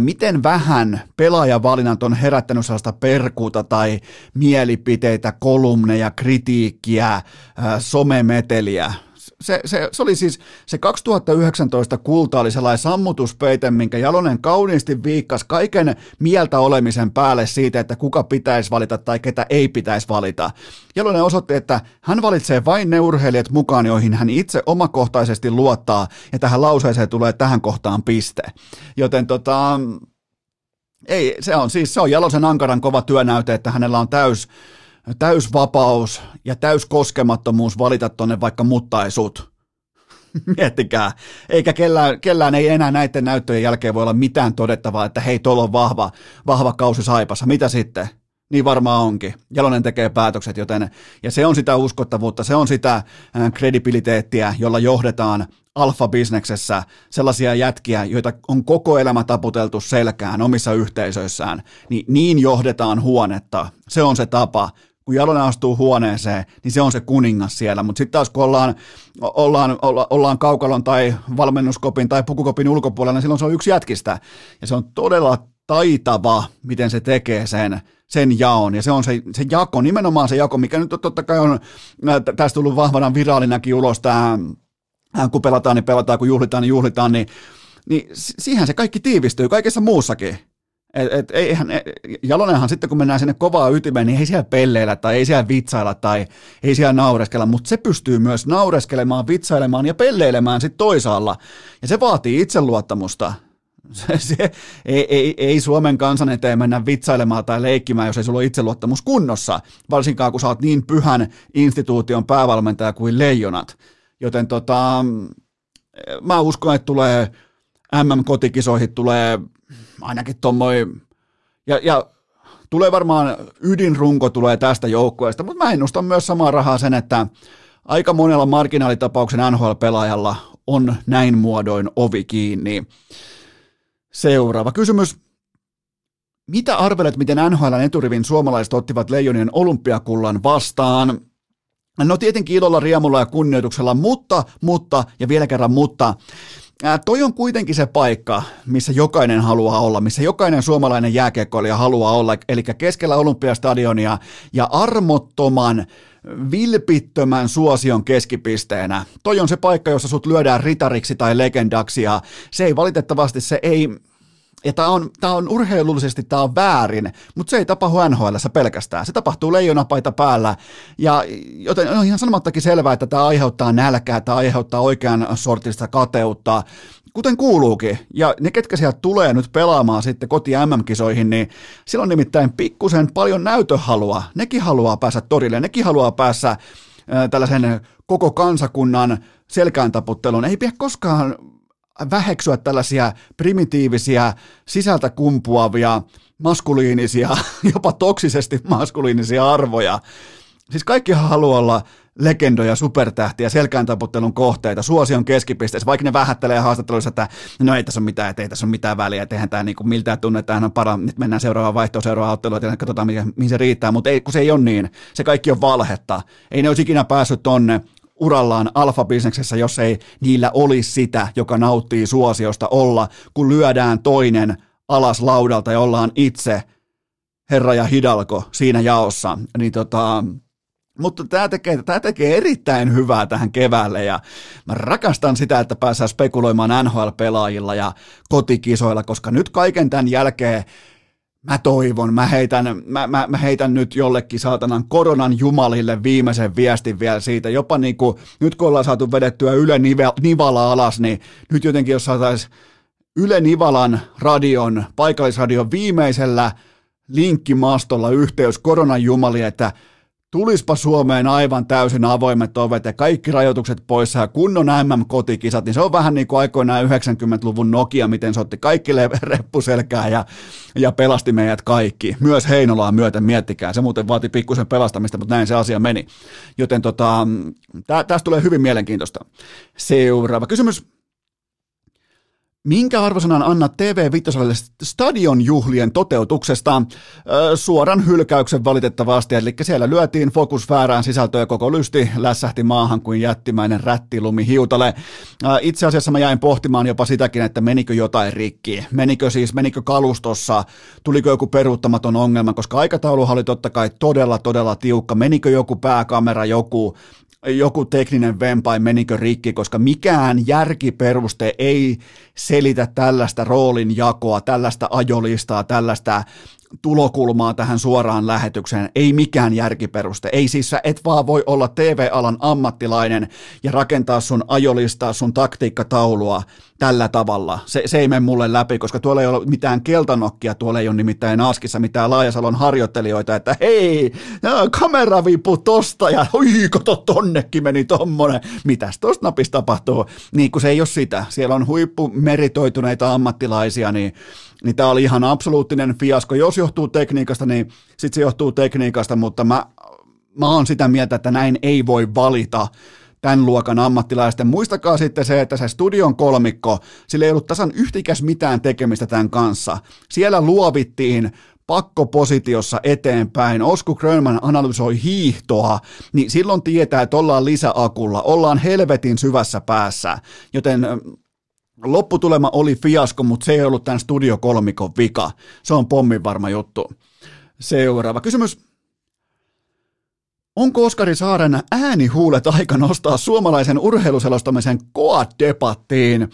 miten vähän pelaajavalinnat on herättänyt sellaista perkuuta tai mielipiteitä, kolumneja, kritiikkiä, somemeteliä se, se, se oli siis, se 2019 kulta oli sellainen sammutuspeite, minkä Jalonen kauniisti viikkas kaiken mieltä olemisen päälle siitä, että kuka pitäisi valita tai ketä ei pitäisi valita. Jalonen osoitti, että hän valitsee vain ne urheilijat mukaan, joihin hän itse omakohtaisesti luottaa, ja tähän lauseeseen tulee tähän kohtaan piste. Joten tota, ei, se on siis, se on Jalosen ankaran kova työnäyte, että hänellä on täys, täysvapaus ja täyskoskemattomuus valita tuonne vaikka muttaisut. <laughs> Miettikää. Eikä kellään, kellään ei enää näiden näyttöjen jälkeen voi olla mitään todettavaa, että hei, tuolla on vahva, vahva kausi Saipassa. Mitä sitten? Niin varmaan onkin. Jalonen tekee päätökset, joten, ja se on sitä uskottavuutta, se on sitä kredibiliteettiä, jolla johdetaan alfa-bisneksessä sellaisia jätkiä, joita on koko elämä taputeltu selkään omissa yhteisöissään, niin niin johdetaan huonetta. Se on se tapa. Kun Jalonen astuu huoneeseen, niin se on se kuningas siellä. Mutta sitten taas kun ollaan, ollaan, olla, ollaan kaukalon tai valmennuskopin tai pukukopin ulkopuolella, niin silloin se on yksi jätkistä. Ja se on todella taitava, miten se tekee sen, sen jaon. Ja se on se, se jako, nimenomaan se jako, mikä nyt totta kai on tästä tullut vahvana viraalinakin ulos tämä kun pelataan, niin pelataan, kun juhlitaan, niin juhlitaan, niin, niin siihen se kaikki tiivistyy kaikessa muussakin. Et, et, eihän, e, Jalonenhan sitten, kun mennään sinne kovaa ytimeen, niin ei siellä pelleillä tai ei siellä vitsailla tai ei siellä naureskella, mutta se pystyy myös naureskelemaan, vitsailemaan ja pelleilemään sitten toisaalla. Ja se vaatii itseluottamusta. <laughs> Se, se, ei, ei, ei Suomen kansan eteen mennä vitsailemaan tai leikkimään, jos ei sulla ole itseluottamus kunnossa, varsinkaan kun sä oot niin pyhän instituution päävalmentaja kuin leijonat. Joten tota, mä uskon, että tulee MM-kotikisoihin tulee ainakin tuommoin, ja, ja tulee varmaan ydinrunko tulee tästä joukkueesta, mutta mä ennustan myös samaa rahaa sen, että aika monella marginaalitapauksen NHL-pelaajalla on näin muodoin ovi kiinni. Seuraava kysymys. Mitä arvelet, miten NHL eturivin suomalaiset ottivat Leijonien olympiakullan vastaan? No tietenkin ilolla, riemulla ja kunnioituksella, mutta, mutta ja vielä kerran mutta, Ää, toi on kuitenkin se paikka, missä jokainen haluaa olla, missä jokainen suomalainen jääkiekkoilija haluaa olla, eli keskellä Olympiastadionia ja armottoman vilpittömän suosion keskipisteenä. Toi on se paikka, jossa sut lyödään ritariksi tai legendaksi ja se ei valitettavasti, se ei, ja tämä on, tää on urheilullisesti tää on väärin, mutta se ei tapahdu nhl pelkästään. Se tapahtuu leijonapaita päällä, ja joten on ihan sanomattakin selvää, että tämä aiheuttaa nälkää, tämä aiheuttaa oikean sortista kateutta, kuten kuuluukin. Ja ne, ketkä sieltä tulee nyt pelaamaan sitten koti MM-kisoihin, niin silloin nimittäin pikkusen paljon näytöhalua. Nekin haluaa päästä torille, nekin haluaa päässä tällaisen koko kansakunnan selkään taputteluun. Ei pidä koskaan väheksyä tällaisia primitiivisiä, sisältä kumpuavia, maskuliinisia, <laughs> jopa toksisesti maskuliinisia arvoja. Siis kaikki haluaa olla legendoja, supertähtiä, selkään taputtelun kohteita, suosion keskipisteessä, vaikka ne vähättelee haastatteluissa, että no ei tässä ole mitään, että ei tässä ole mitään väliä, että eihän tämä kuin miltään tunne, että on para, nyt mennään seuraavaan vaihtoon, seuraavaan otteluun, että katsotaan mihin, mihin se riittää, mutta ei, kun se ei ole niin, se kaikki on valhetta, ei ne olisi ikinä päässyt tonne, urallaan alfabisneksessä, jos ei niillä olisi sitä, joka nauttii suosiosta olla, kun lyödään toinen alas laudalta ja ollaan itse herra ja hidalko siinä jaossa. Niin tota, mutta tämä tekee, tämä tekee erittäin hyvää tähän keväälle ja mä rakastan sitä, että pääsään spekuloimaan NHL-pelaajilla ja kotikisoilla, koska nyt kaiken tämän jälkeen mä toivon, mä heitän, mä, mä, mä heitän nyt jollekin saatanan koronan jumalille viimeisen viestin vielä siitä, jopa niin kuin, nyt kun ollaan saatu vedettyä Yle Nivala alas, niin nyt jotenkin jos saataisiin Yle Nivalan radion, paikallisradion viimeisellä linkkimastolla yhteys koronan jumali, että tulispa Suomeen aivan täysin avoimet ovet ja kaikki rajoitukset poissa ja kunnon MM-kotikisat, niin se on vähän niin kuin aikoinaan 90-luvun Nokia, miten se otti kaikki <laughs> reppuselkää ja, ja pelasti meidät kaikki. Myös Heinolaa myöten, miettikää. Se muuten vaati pikkusen pelastamista, mutta näin se asia meni. Joten tota, tästä tulee hyvin mielenkiintoista. Seuraava kysymys. Minkä arvosanan annat TV Vitoselle stadionjuhlien toteutuksesta? Suoran hylkäyksen valitettavasti, eli siellä lyötiin fokus väärään sisältöön ja koko lysti lässähti maahan kuin jättimäinen rättilumi hiutale. Itse asiassa mä jäin pohtimaan jopa sitäkin, että menikö jotain rikki. Menikö siis, menikö kalustossa, tuliko joku peruuttamaton ongelma, koska aikataulu oli totta kai todella, todella tiukka. Menikö joku pääkamera, joku joku tekninen vempain menikö rikki, koska mikään järkiperuste ei selitä tällaista roolin jakoa, tällaista ajolistaa, tällaista tulokulmaa tähän suoraan lähetykseen. Ei mikään järkiperuste. Ei siis sä et vaan voi olla TV-alan ammattilainen ja rakentaa sun ajolistaa, sun taktiikkataulua tällä tavalla. Se, se ei mene mulle läpi, koska tuolla ei ole mitään keltanokkia, tuolla ei ole nimittäin Askissa mitään Laajasalon harjoittelijoita, että hei, kameravipu tosta ja oi, kato tonnekin meni tommonen. Mitäs tosta napista tapahtuu? Niin kun se ei ole sitä. Siellä on huippumeritoituneita ammattilaisia, niin niin tämä oli ihan absoluuttinen fiasko. Jos johtuu tekniikasta, niin sitten se johtuu tekniikasta, mutta mä, mä oon sitä mieltä, että näin ei voi valita tämän luokan ammattilaisten. Muistakaa sitten se, että se studion kolmikko, sillä ei ollut tasan yhtikäs mitään tekemistä tämän kanssa. Siellä luovittiin pakkopositiossa eteenpäin, Osku Grönman analysoi hiihtoa, niin silloin tietää, että ollaan lisäakulla, ollaan helvetin syvässä päässä, joten lopputulema oli fiasko, mutta se ei ollut tämän studiokolmikon vika. Se on pommin varma juttu. Seuraava kysymys. Onko Oskari Saaren äänihuulet aika nostaa suomalaisen urheiluselostamisen koat-debattiin?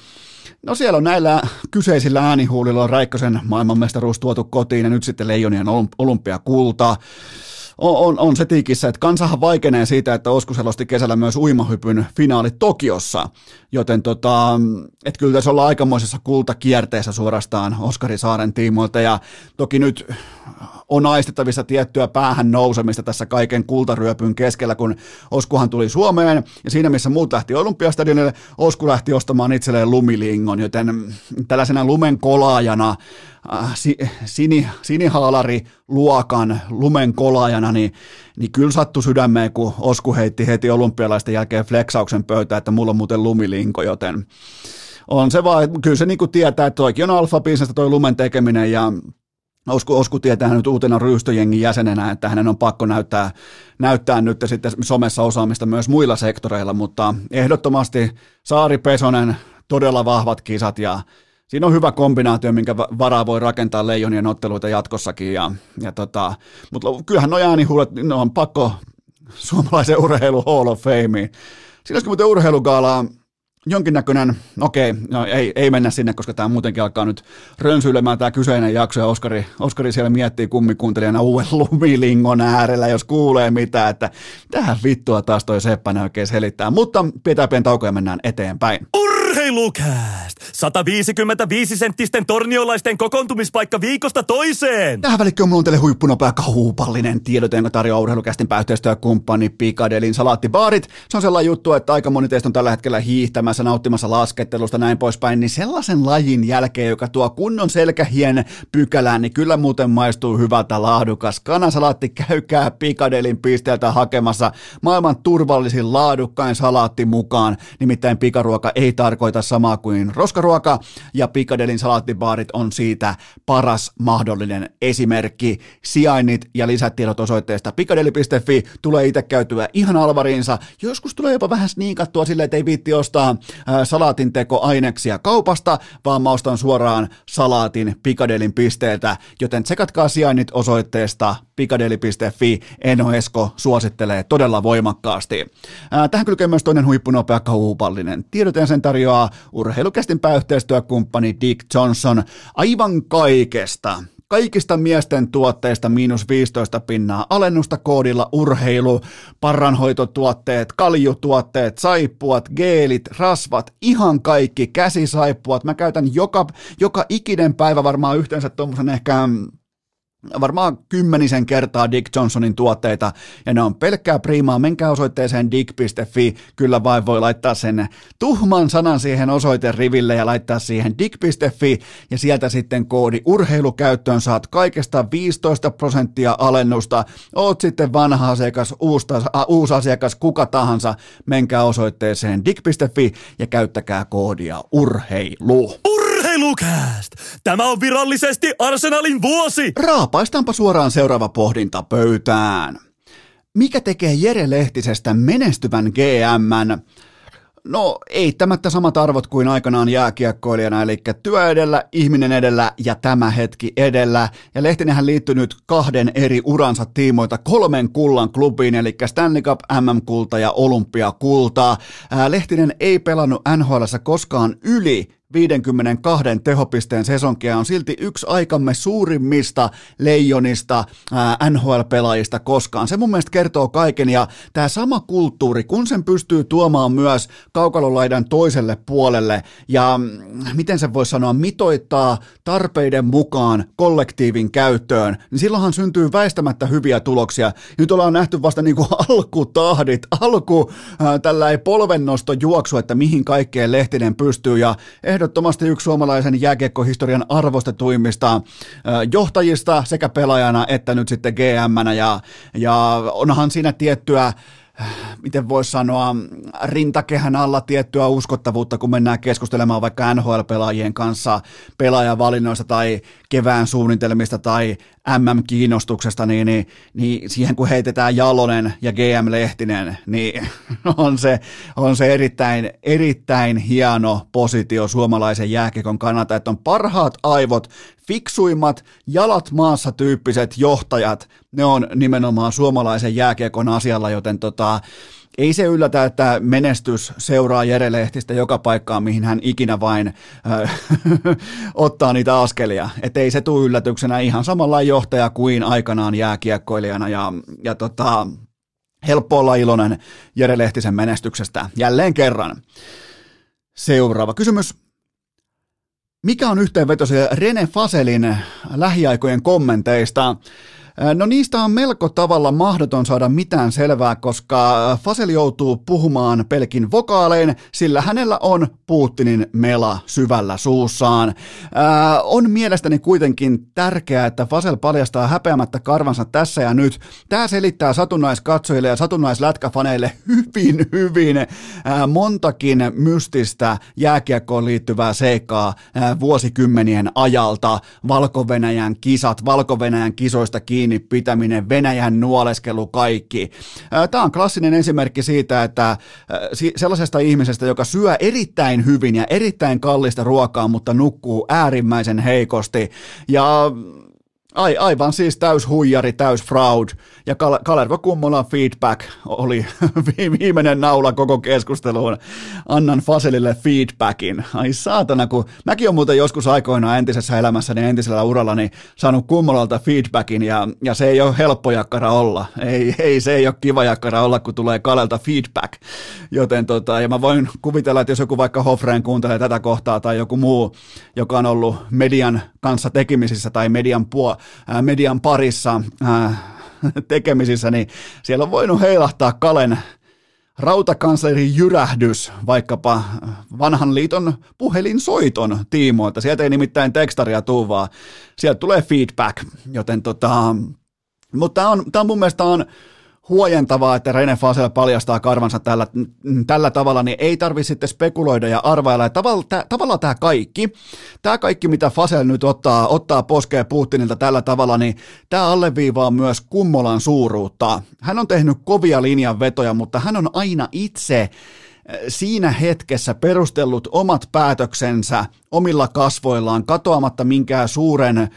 No siellä on näillä kyseisillä äänihuulilla on Räikkösen maailmanmestaruus tuotu kotiin ja nyt sitten Leijonien olympiakulta. On, on, on se tiikissä, että kansahan vaikenee siitä, että Osku selosti kesällä myös uimahypyn finaali Tokiossa, joten tota, et kyllä tässä ollaan aikamoisessa kultakierteessä suorastaan Oskari Saaren tiimoilta. Ja toki nyt on aistettavissa tiettyä päähän nousemista tässä kaiken kultaryöpyn keskellä, kun Oskuhan tuli Suomeen, ja siinä missä muut lähti Olympiastadionille, Osku lähti ostamaan itselleen lumilingon, joten tällaisena lumen kolaajana, äh, si, sini, sinihaalari luokan lumen kolaajana, niin, niin kyllä sattui sydämeen, kun Osku heitti heti olympialaisten jälkeen flexauksen pöytään, että mulla on muuten lumilinko, joten on se vaan, kyllä se niin tietää, että toikin on alfa toi lumen tekeminen ja Osku, Osku tietää nyt uutena ryystöjengin jäsenenä, että hänen on pakko näyttää, näyttää nyt sitten somessa osaamista myös muilla sektoreilla, mutta ehdottomasti Saari Pesonen, todella vahvat kisat ja siinä on hyvä kombinaatio, minkä varaa voi rakentaa leijonien otteluita jatkossakin. Ja, ja tota, mutta kyllähän nuo äänihuulet, ne on pakko suomalaisen urheilu Hall of Fameen. Siinä olisi muuten urheilugaalaa jonkinnäköinen, okei, no ei, ei mennä sinne, koska tämä muutenkin alkaa nyt rönsyilemään tämä kyseinen jakso, ja Oskari, Oskari siellä miettii kummikuuntelijana uuden <laughs> lumilingon äärellä, jos kuulee mitään, että tähän vittua taas toi Seppänen oikein selittää, mutta pitää pieni tauko ja mennään eteenpäin. Urheilukääst! 155 senttisten torniolaisten kokoontumispaikka viikosta toiseen! Tähän välikköön mulla on teille huippunopea kaupallinen tiedote, jonka tarjoaa urheilukästin pääyhteistyökumppani Pikadelin salaattibaarit. Se on sellainen juttu, että aika moni teistä on tällä hetkellä hiihtämässä, nauttimassa laskettelusta näin poispäin, niin sellaisen lajin jälkeen, joka tuo kunnon selkähien pykälään, niin kyllä muuten maistuu hyvältä laadukas. Kanasalaatti käykää Pikadelin pisteeltä hakemassa maailman turvallisin laadukkain salaatti mukaan, nimittäin pikaruoka ei tarkoita samaa kuin roskaruoka, ja Pikadelin salaattibaarit on siitä paras mahdollinen esimerkki. Sijainnit ja lisätiedot osoitteesta pikadeli.fi tulee itse käytyä ihan alvariinsa. Joskus tulee jopa vähän sniikattua silleen, että ei viitti ostaa salaatin tekoaineksia kaupasta, vaan mä ostan suoraan salaatin Pikadelin pisteeltä, joten tsekatkaa sijainnit osoitteesta pikadeli.fi. Eno Esko suosittelee todella voimakkaasti. Tähän kylkee myös toinen huippunopea kaupallinen. Tiedoteen sen tarjoaa urheilukästin pääyhteistyökumppani Dick Johnson aivan kaikesta kaikista miesten tuotteista miinus 15 pinnaa alennusta koodilla urheilu, parranhoitotuotteet, kaljutuotteet, saippuat, geelit, rasvat, ihan kaikki, käsisaippuat. Mä käytän joka, joka ikinen päivä varmaan yhteensä tuommoisen ehkä varmaan kymmenisen kertaa Dick Johnsonin tuotteita, ja ne on pelkkää priimaa. Menkää osoitteeseen dick.fi, kyllä vain voi laittaa sen tuhman sanan siihen osoiteriville ja laittaa siihen dick.fi, ja sieltä sitten koodi urheilukäyttöön saat kaikesta 15 prosenttia alennusta. Oot sitten vanha asiakas, uusi, uh, uusi asiakas, kuka tahansa, menkää osoitteeseen dick.fi ja käyttäkää koodia urheilu. Urheilukääst! Tämä on virallisesti Arsenalin vuosi! Raapaistaanpa suoraan seuraava pohdinta pöytään. Mikä tekee Jere Lehtisestä menestyvän GM? No, eittämättä samat arvot kuin aikanaan jääkiekkoilijana, eli työ edellä, ihminen edellä ja tämä hetki edellä. Ja Lehtinenhän liittyy nyt kahden eri uransa tiimoita kolmen kullan klubiin, eli Stanley Cup, MM-kulta ja Olympiakulta. Lehtinen ei pelannut NHL koskaan yli 52 tehopisteen sesonkia on silti yksi aikamme suurimmista leijonista NHL-pelaajista koskaan. Se mun mielestä kertoo kaiken ja tämä sama kulttuuri, kun sen pystyy tuomaan myös kaukalolaidan toiselle puolelle ja mm, miten se voi sanoa, mitoittaa tarpeiden mukaan kollektiivin käyttöön, niin silloinhan syntyy väistämättä hyviä tuloksia. Nyt ollaan nähty vasta niin kuin alkutahdit, alku tällä ei polvennosto juoksu, että mihin kaikkeen Lehtinen pystyy ja ehdottomasti yksi suomalaisen jääkiekkohistorian arvostetuimmista johtajista sekä pelaajana että nyt sitten GM-nä ja, ja onhan siinä tiettyä miten voisi sanoa, rintakehän alla tiettyä uskottavuutta, kun mennään keskustelemaan vaikka NHL-pelaajien kanssa pelaajavalinnoista tai kevään suunnitelmista tai MM-kiinnostuksesta, niin, niin, niin siihen kun heitetään Jalonen ja GM Lehtinen, niin <laughs> on se, on se erittäin, erittäin hieno positio suomalaisen jääkekon kannalta, että on parhaat aivot, fiksuimmat, jalat maassa tyyppiset johtajat, ne on nimenomaan suomalaisen jääkiekon asialla, joten tota, ei se yllätä, että menestys seuraa Jere Lehtistä joka paikkaan, mihin hän ikinä vain äh, <laughs> ottaa niitä askelia. Että ei se tule yllätyksenä ihan samalla johtaja kuin aikanaan jääkiekkoilijana ja, ja tota, helppo olla iloinen Jere Lehtisen menestyksestä jälleen kerran. Seuraava kysymys. Mikä on yhteenveto Rene Faselin lähiaikojen kommenteista? No niistä on melko tavalla mahdoton saada mitään selvää, koska Fasel joutuu puhumaan pelkin vokaalein, sillä hänellä on Putinin mela syvällä suussaan. Ää, on mielestäni kuitenkin tärkeää, että Fasel paljastaa häpeämättä karvansa tässä ja nyt. Tämä selittää satunnaiskatsojille ja satunnaislätkäfaneille <laughs> hyvin, hyvin montakin mystistä jääkiekkoon liittyvää seikkaa vuosikymmenien ajalta. Valko-Venäjän kisat, Valko-Venäjän kisoista kiinni kiinni pitäminen, Venäjän nuoleskelu, kaikki. Tämä on klassinen esimerkki siitä, että sellaisesta ihmisestä, joka syö erittäin hyvin ja erittäin kallista ruokaa, mutta nukkuu äärimmäisen heikosti. Ja Ai, aivan siis täys huijari, täys fraud. Ja Kal- Kalervo Kummolan feedback oli <laughs> viimeinen naula koko keskusteluun. Annan Faselille feedbackin. Ai saatana, kun mäkin olen muuten joskus aikoinaan entisessä elämässäni, entisellä urallani saanut Kummolalta feedbackin ja, ja se ei ole helppo jakkara olla. Ei, ei, se ei ole kiva jakkara olla, kun tulee Kalelta feedback. Joten tota, ja mä voin kuvitella, että jos joku vaikka Hofreen kuuntelee tätä kohtaa tai joku muu, joka on ollut median kanssa tekemisissä tai median, puo, ää, median parissa <laughs> tekemisissä, niin siellä on voinut heilahtaa Kalen rautakanslerin jyrähdys vaikkapa vanhan liiton puhelinsoiton tiimoilta. Sieltä ei nimittäin tekstaria tuu, vaan sieltä tulee feedback, joten tota, mutta tämä on, tämä on mun mielestä on, huojentavaa, että Rene Fasel paljastaa karvansa tällä, tällä tavalla, niin ei tarvitse sitten spekuloida ja arvailla. Ja tavalla, tä, tämä kaikki, tämä kaikki mitä Fasel nyt ottaa, ottaa poskeen Putinilta tällä tavalla, niin tämä alleviivaa myös Kummolan suuruutta. Hän on tehnyt kovia linjanvetoja, mutta hän on aina itse eh, siinä hetkessä perustellut omat päätöksensä omilla kasvoillaan, katoamatta minkään suuren eh,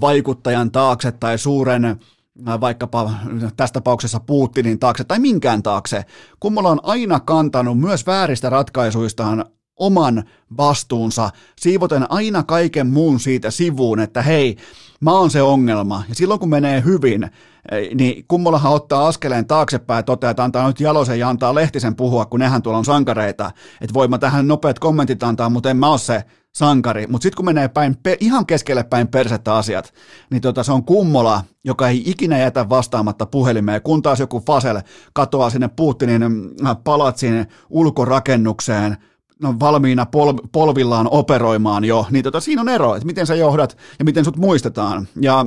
vaikuttajan taakse tai suuren vaikkapa tässä tapauksessa Putinin taakse tai minkään taakse. Kummola on aina kantanut myös vääristä ratkaisuistaan oman vastuunsa, siivoten aina kaiken muun siitä sivuun, että hei, mä oon se ongelma. Ja silloin kun menee hyvin, eh, niin Kummolahan ottaa askeleen taaksepäin ja toteaa, että antaa nyt Jalosen ja antaa Lehtisen puhua, kun nehän tuolla on sankareita. Että voi mä tähän nopeat kommentit antaa, mutta en mä ole se sankari. Mutta sitten kun menee päin, ihan keskelle päin persettä asiat, niin tota, se on kummola, joka ei ikinä jätä vastaamatta puhelimeen, kun taas joku Fasel katoaa sinne Putinin äh, palatsin ulkorakennukseen, no, valmiina pol, polvillaan operoimaan jo, niin tota, siinä on ero, että miten sä johdat ja miten sut muistetaan. Ja,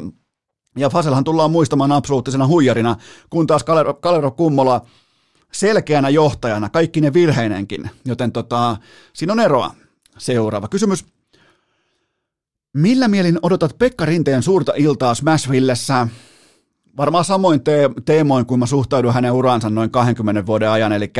ja Faselhan tullaan muistamaan absoluuttisena huijarina, kun taas Kalero, Kalero Kummola selkeänä johtajana, kaikki ne virheinenkin, joten tota, siinä on eroa. Seuraava kysymys. Millä mielin odotat Pekka Rinteen suurta iltaa Smashvillessä? Varmaan samoin te- teemoin kuin mä suhtaudun hänen uransa noin 20 vuoden ajan, eli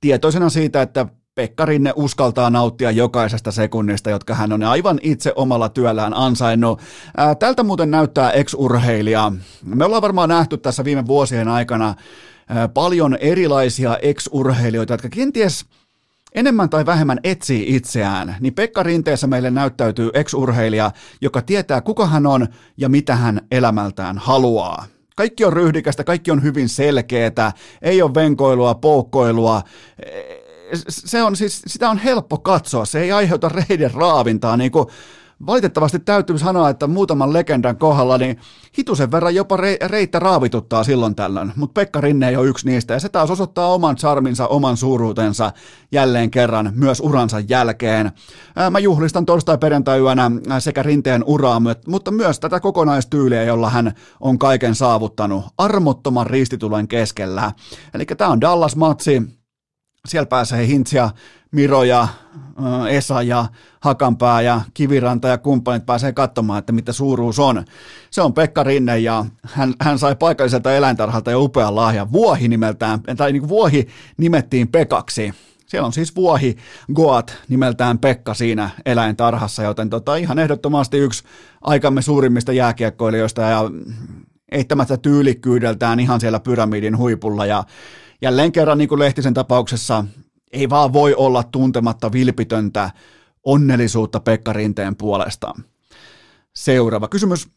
tietoisena siitä, että Pekka Rinne uskaltaa nauttia jokaisesta sekunnista, jotka hän on aivan itse omalla työllään ansainnut. Ää, tältä muuten näyttää ex-urheilija. Me ollaan varmaan nähty tässä viime vuosien aikana ää, paljon erilaisia ex-urheilijoita, jotka kenties – enemmän tai vähemmän etsii itseään, niin Pekka Rinteessä meille näyttäytyy ex-urheilija, joka tietää kuka hän on ja mitä hän elämältään haluaa. Kaikki on ryhdikästä, kaikki on hyvin selkeää, ei ole venkoilua, poukkoilua. Se on siis, sitä on helppo katsoa, se ei aiheuta reiden raavintaa, niin kuin valitettavasti täytyy sanoa, että muutaman legendan kohdalla niin hitusen verran jopa re- reittä raavituttaa silloin tällöin, mutta Pekka Rinne ei ole yksi niistä ja se taas osoittaa oman charminsa, oman suuruutensa jälleen kerran myös uransa jälkeen. Mä juhlistan torstai-perjantai-yönä sekä Rinteen uraa, mutta myös tätä kokonaistyyliä, jolla hän on kaiken saavuttanut armottoman ristitulen keskellä. Eli tämä on Dallas-matsi, siellä pääsee Hintsia, Miro ja Esa ja Hakanpää ja Kiviranta ja kumppanit pääsee katsomaan, että mitä suuruus on. Se on Pekka Rinne ja hän, hän sai paikalliselta eläintarhalta jo upean lahjan. Vuohi nimeltään, tai niin vuohi nimettiin Pekaksi. Siellä on siis vuohi Goat nimeltään Pekka siinä eläintarhassa, joten tota, ihan ehdottomasti yksi aikamme suurimmista jääkiekkoilijoista ja eittämättä tyylikkyydeltään ihan siellä pyramidin huipulla ja jälleen kerran niin kuin Lehtisen tapauksessa ei vaan voi olla tuntematta vilpitöntä onnellisuutta Pekka Rinteen puolesta. Seuraava kysymys.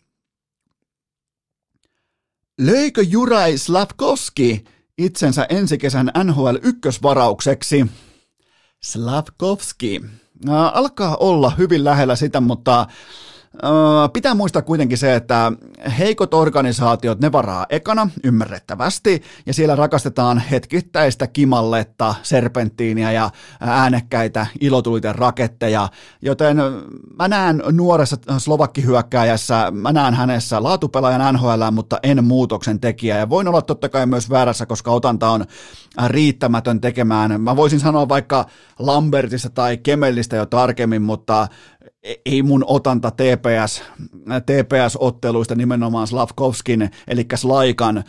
Löikö Juraj Slavkovski itsensä ensi kesän NHL ykkösvaraukseksi? Slavkovski. Alkaa olla hyvin lähellä sitä, mutta Pitää muistaa kuitenkin se, että heikot organisaatiot, ne varaa ekana, ymmärrettävästi, ja siellä rakastetaan hetkittäistä kimalletta, serpenttiiniä ja äänekkäitä ilotuliten raketteja, joten mä näen nuoressa slovakkihyökkääjässä, mä näen hänessä laatupelaajan NHL, mutta en muutoksen tekijä, ja voin olla totta kai myös väärässä, koska otanta on riittämätön tekemään. Mä voisin sanoa vaikka Lambertista tai Kemellistä jo tarkemmin, mutta ei mun otanta TPS, TPS-otteluista nimenomaan Slavkovskin, eli Slaikan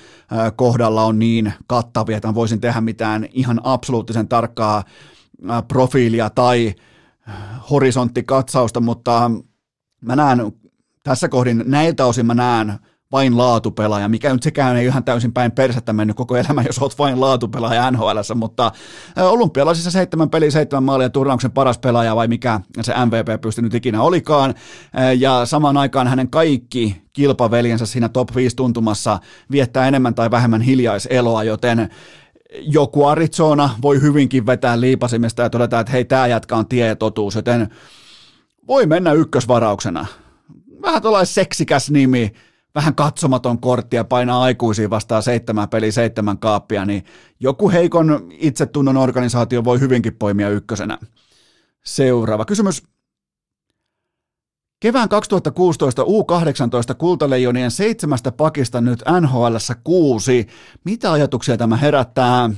kohdalla on niin kattavia, että voisin tehdä mitään ihan absoluuttisen tarkkaa profiilia tai horisonttikakatsausta, mutta mä näen tässä kohdin, näiltä osin mä näen vain laatupelaaja, mikä nyt sekään ei ihan täysin päin persettä mennyt koko elämä, jos olet vain laatupelaaja nhl mutta olympialaisissa seitsemän peli, seitsemän maalia, turnauksen paras pelaaja vai mikä se MVP pystynyt ikinä olikaan, ja samaan aikaan hänen kaikki kilpaveljensä siinä top 5 tuntumassa viettää enemmän tai vähemmän hiljaiseloa, joten joku Arizona voi hyvinkin vetää liipasimesta ja todeta, että hei, tämä jätkä on tietotuus, joten voi mennä ykkösvarauksena. Vähän tuollainen seksikäs nimi, vähän katsomaton kortti ja painaa aikuisiin vastaan seitsemän peli, seitsemän kaappia, niin joku heikon itsetunnon organisaatio voi hyvinkin poimia ykkösenä. Seuraava kysymys. Kevään 2016 U18 kultaleijonien seitsemästä pakista nyt nhl kuusi. Mitä ajatuksia tämä herättää?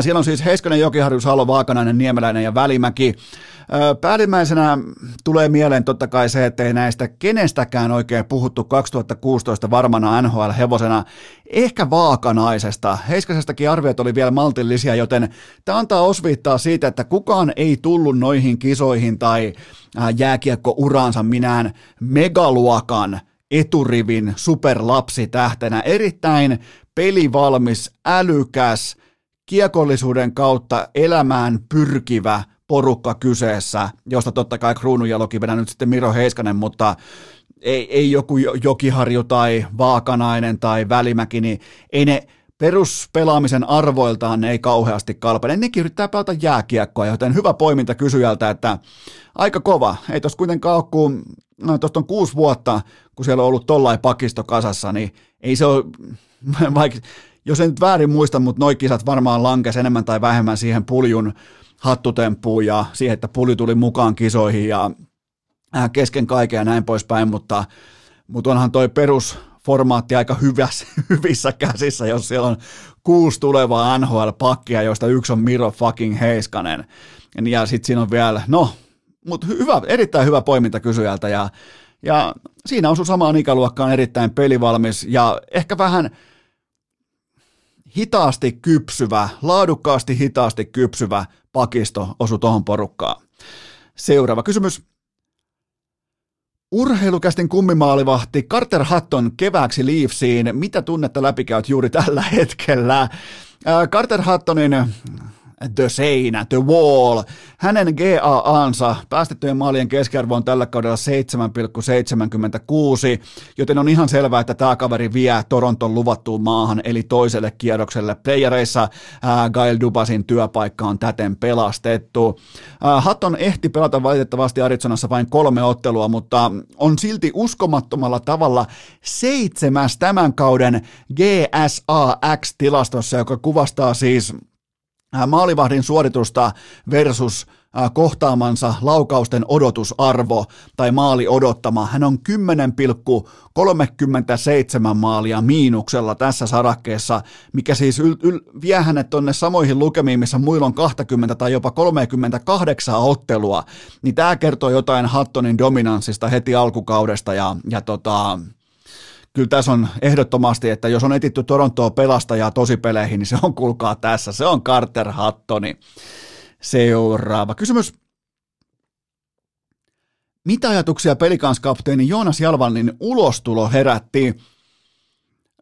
Siellä on siis Heiskanen, Jokiharju, Salo, Vaakanainen, Niemeläinen ja Välimäki. Päällimmäisenä tulee mieleen totta kai se, että ei näistä kenestäkään oikein puhuttu 2016 varmana NHL-hevosena, ehkä vaakanaisesta. Heiskasestakin arviot oli vielä maltillisia, joten tämä antaa osviittaa siitä, että kukaan ei tullut noihin kisoihin tai jääkiekko-uraansa minään megaluokan eturivin superlapsitähtenä. Erittäin pelivalmis, älykäs, kiekollisuuden kautta elämään pyrkivä porukka kyseessä, josta totta kai Kruununjalokin vedän nyt sitten Miro Heiskanen, mutta ei, ei joku Jokiharju tai Vaakanainen tai Välimäki, niin ei ne peruspelaamisen arvoiltaan ne ei kauheasti kalpene. Nekin yrittää pelata jääkiekkoa, joten hyvä poiminta kysyjältä, että aika kova. Ei tuossa kuitenkaan ole, kun no, tuosta on kuusi vuotta, kun siellä on ollut tollain pakisto kasassa, niin ei se ole, <laughs> vaikka jos en nyt väärin muista, mutta noi kisat varmaan lankes enemmän tai vähemmän siihen puljun hattutemppuun ja siihen, että pulju tuli mukaan kisoihin ja äh, kesken kaiken ja näin poispäin, mutta, mutta onhan toi perusformaatti aika hyvässä, <laughs> hyvissä käsissä, jos siellä on kuusi tulevaa NHL-pakkia, joista yksi on Miro fucking Heiskanen. Ja sitten siinä on vielä, no, mutta hyvä, erittäin hyvä poiminta kysyjältä ja, ja siinä on sun samaan ikäluokkaan erittäin pelivalmis ja ehkä vähän – hitaasti kypsyvä, laadukkaasti hitaasti kypsyvä pakisto osu tuohon porukkaan. Seuraava kysymys. Urheilukästin kummimaalivahti Carter Hatton kevääksi Leafsiin. Mitä tunnetta läpikäyt juuri tällä hetkellä? Carter Hattonin The Seinä, The Wall. Hänen GAAnsa päästettyjen maalien keskiarvo on tällä kaudella 7,76, joten on ihan selvää, että tämä kaveri vie Toronton luvattuun maahan, eli toiselle kierrokselle. Playereissa Gail Dubasin työpaikka on täten pelastettu. Hatton ehti pelata valitettavasti Arizonassa vain kolme ottelua, mutta on silti uskomattomalla tavalla seitsemäs tämän kauden GSAX-tilastossa, joka kuvastaa siis maalivahdin suoritusta versus äh, kohtaamansa laukausten odotusarvo tai maali odottama. Hän on 10,37 maalia miinuksella tässä sarakkeessa, mikä siis yl- yl- vie hänet tonne samoihin lukemiin, missä muilla on 20 tai jopa 38 ottelua. Niin tämä kertoo jotain Hattonin dominanssista heti alkukaudesta ja, ja tota, kyllä tässä on ehdottomasti, että jos on etitty Torontoa pelastajaa tosipeleihin, niin se on kulkaa tässä. Se on Carter Hattoni. Seuraava kysymys. Mitä ajatuksia pelikanskapteeni Joonas Jalvannin ulostulo herätti?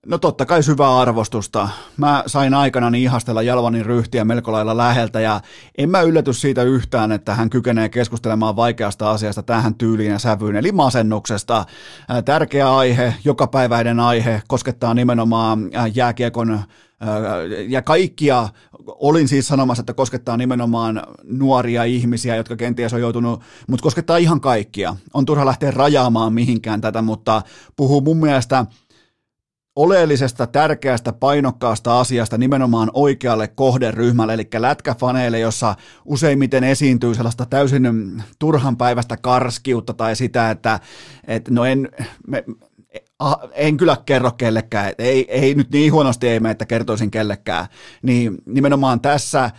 No totta kai syvää arvostusta. Mä sain aikana ihastella Jalvanin ryhtiä melko lailla läheltä ja en mä ylläty siitä yhtään, että hän kykenee keskustelemaan vaikeasta asiasta tähän tyyliin ja sävyyn, eli masennuksesta. Tärkeä aihe, jokapäiväinen aihe, koskettaa nimenomaan jääkiekon ja kaikkia, olin siis sanomassa, että koskettaa nimenomaan nuoria ihmisiä, jotka kenties on joutunut, mutta koskettaa ihan kaikkia. On turha lähteä rajaamaan mihinkään tätä, mutta puhuu mun mielestä – oleellisesta, tärkeästä, painokkaasta asiasta nimenomaan oikealle kohderyhmälle, eli lätkäfaneille, jossa useimmiten esiintyy sellaista täysin turhan päivästä karskiutta tai sitä, että, että no en, me, en kyllä kerro kellekään, ei, ei nyt niin huonosti ei mene, että kertoisin kellekään, niin nimenomaan tässä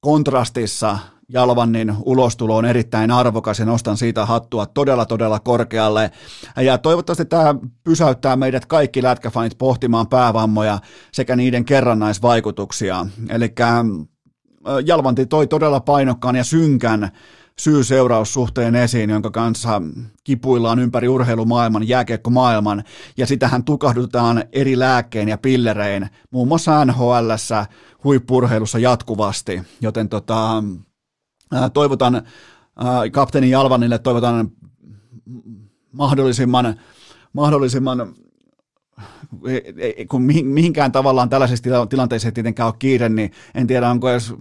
kontrastissa Jalvannin ulostulo on erittäin arvokas ja nostan siitä hattua todella todella korkealle. Ja toivottavasti tämä pysäyttää meidät kaikki lätkäfanit pohtimaan päävammoja sekä niiden kerrannaisvaikutuksia. Eli Jalvanti toi todella painokkaan ja synkän syy-seuraussuhteen esiin, jonka kanssa kipuillaan ympäri urheilumaailman, jääkiekkomaailman, ja sitähän tukahdutetaan eri lääkkeen ja pillerein, muun muassa nhl huippurheilussa jatkuvasti, joten tota, toivotan kapteeni Jalvanille, toivotan mahdollisimman, mahdollisimman kun mihinkään tavallaan tällaisissa tilanteissa ei tietenkään ole kiire, niin en tiedä onko edes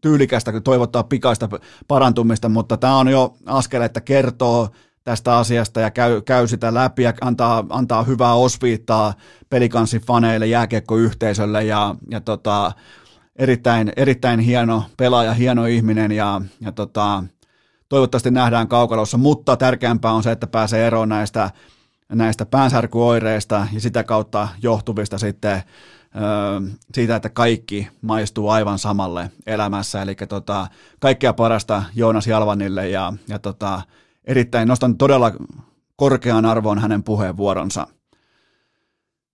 tyylikästä toivottaa pikaista parantumista, mutta tämä on jo askel, että kertoo tästä asiasta ja käy, käy sitä läpi ja antaa, antaa hyvää osviittaa pelikanssifaneille, jääkiekkoyhteisölle ja, ja tota, erittäin, erittäin hieno pelaaja, hieno ihminen ja, ja tota, toivottavasti nähdään kaukalossa, mutta tärkeämpää on se, että pääsee eroon näistä, näistä päänsärkyoireista ja sitä kautta johtuvista sitten siitä, että kaikki maistuu aivan samalle elämässä. Eli tota, kaikkea parasta Joonas Jalvanille ja, ja tota, erittäin nostan todella korkean arvoon hänen puheenvuoronsa.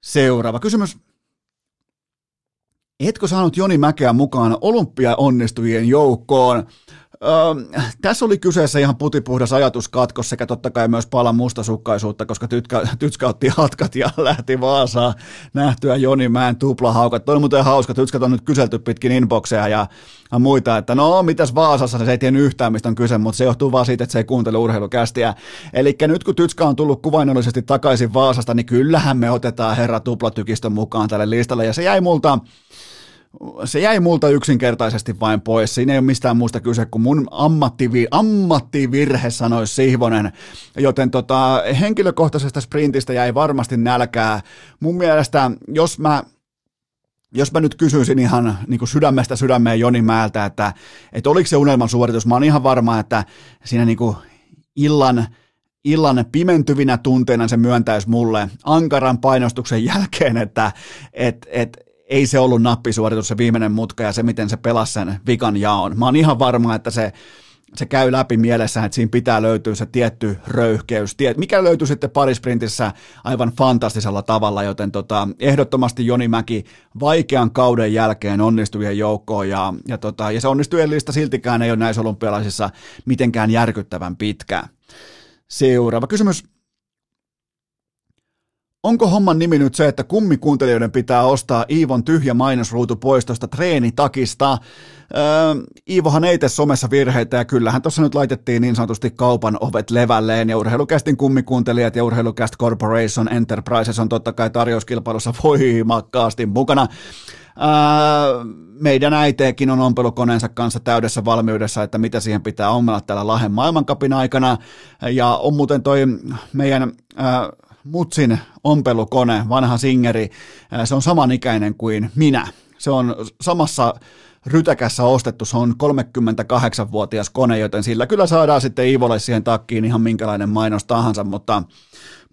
Seuraava kysymys. Etkö saanut Joni Mäkeä mukaan olympiaonnistujien joukkoon? Öö, tässä oli kyseessä ihan putipuhdas ajatuskatkos sekä totta kai myös pala mustasukkaisuutta, koska tytkä, tytskä otti hatkat ja <laughs> lähti Vaasaan nähtyä Joni Mäen tuplahaukat. Toi on muuten hauska, tytskät on nyt kyselty pitkin inboxeja ja, muita, että no mitäs Vaasassa, se ei tiennyt yhtään mistä on kyse, mutta se johtuu vaan siitä, että se ei kuuntele urheilukästiä. Eli nyt kun tytskä on tullut kuvainnollisesti takaisin Vaasasta, niin kyllähän me otetaan herra tuplatykistön mukaan tälle listalle ja se jäi multa se jäi multa yksinkertaisesti vain pois. Siinä ei ole mistään muusta kyse kuin mun ammattivi, ammattivirhe, sanoisi Sihvonen. Joten tota, henkilökohtaisesta sprintistä jäi varmasti nälkää. Mun mielestä, jos mä jos mä nyt kysyisin ihan niin kuin sydämestä sydämeen Joni Määltä, että, että oliko se unelman suoritus, mä oon ihan varma, että siinä niin kuin illan, illan pimentyvinä tunteina se myöntäisi mulle ankaran painostuksen jälkeen, että et, et, ei se ollut nappisuoritus se viimeinen mutka ja se, miten se pelasi sen vikan jaon. Mä oon ihan varma, että se, se käy läpi mielessä, että siinä pitää löytyä se tietty röyhkeys, mikä löytyy sitten parisprintissä aivan fantastisella tavalla, joten tota, ehdottomasti Joni Mäki vaikean kauden jälkeen onnistuvien joukkoon ja, ja, tota, ja se onnistujien lista siltikään ei ole näissä olympialaisissa mitenkään järkyttävän pitkä. Seuraava kysymys. Onko homman nimi nyt se, että kummikuuntelijoiden pitää ostaa Iivon tyhjä mainosruutu poistosta treenitakista? Öö, Iivohan ei tee somessa virheitä ja kyllähän tuossa nyt laitettiin niin sanotusti kaupan ovet levälleen ja urheilukästin kummikuuntelijat ja urheilukäst Corporation Enterprises on totta kai tarjouskilpailussa voimakkaasti mukana. Öö, meidän äiteekin on ompelukoneensa kanssa täydessä valmiudessa, että mitä siihen pitää ommella täällä Lahen maailmankapin aikana. Ja on muuten toi meidän öö, Mutsin ompelukone, vanha singeri, se on samanikäinen kuin minä. Se on samassa rytäkässä ostettu, se on 38-vuotias kone, joten sillä kyllä saadaan sitten Iivolle siihen takkiin ihan minkälainen mainos tahansa, mutta,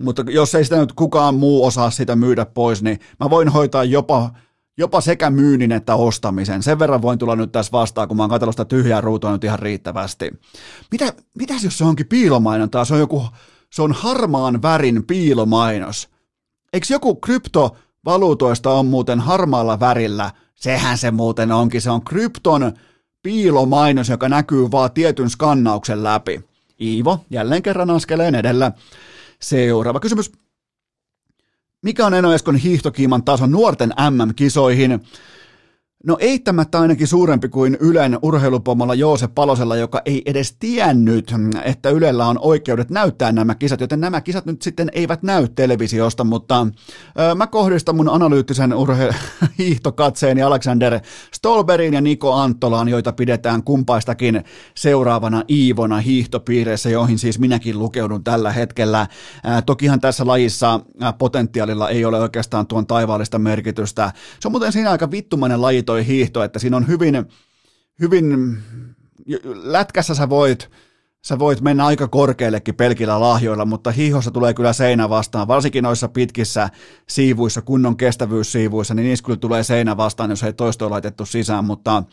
mutta jos ei sitä nyt kukaan muu osaa sitä myydä pois, niin mä voin hoitaa jopa jopa sekä myynnin että ostamisen. Sen verran voin tulla nyt tässä vastaan, kun mä oon katsellut sitä tyhjää ruutua nyt ihan riittävästi. Mitä, mitäs jos se onkin piilomainontaa? Se on joku se on harmaan värin piilomainos. Eikö joku kryptovaluutoista on muuten harmaalla värillä? Sehän se muuten onkin, se on krypton piilomainos, joka näkyy vaan tietyn skannauksen läpi. Iivo, jälleen kerran askeleen edellä. Seuraava kysymys. Mikä on Eno Eskon hiihtokiiman taso nuorten MM-kisoihin? No eittämättä ainakin suurempi kuin Ylen urheilupomolla Joose Palosella, joka ei edes tiennyt, että Ylellä on oikeudet näyttää nämä kisat, joten nämä kisat nyt sitten eivät näy televisiosta, mutta ö, mä kohdistan mun analyyttisen urhe- <laughs> hiihtokatseeni Alexander Stolberin ja Niko Anttolaan, joita pidetään kumpaistakin seuraavana Iivona hiihtopiireissä, joihin siis minäkin lukeudun tällä hetkellä. Ö, tokihan tässä lajissa potentiaalilla ei ole oikeastaan tuon taivaallista merkitystä. Se on muuten siinä aika vittumainen laji toi hiihto, että siinä on hyvin, hyvin, lätkässä sä voit, sä voit mennä aika korkeallekin pelkillä lahjoilla, mutta hiihossa tulee kyllä seinä vastaan, varsinkin noissa pitkissä siivuissa, kunnon kestävyyssiivuissa, niin niissä kyllä tulee seinä vastaan, jos ei toista ole laitettu sisään, mutta,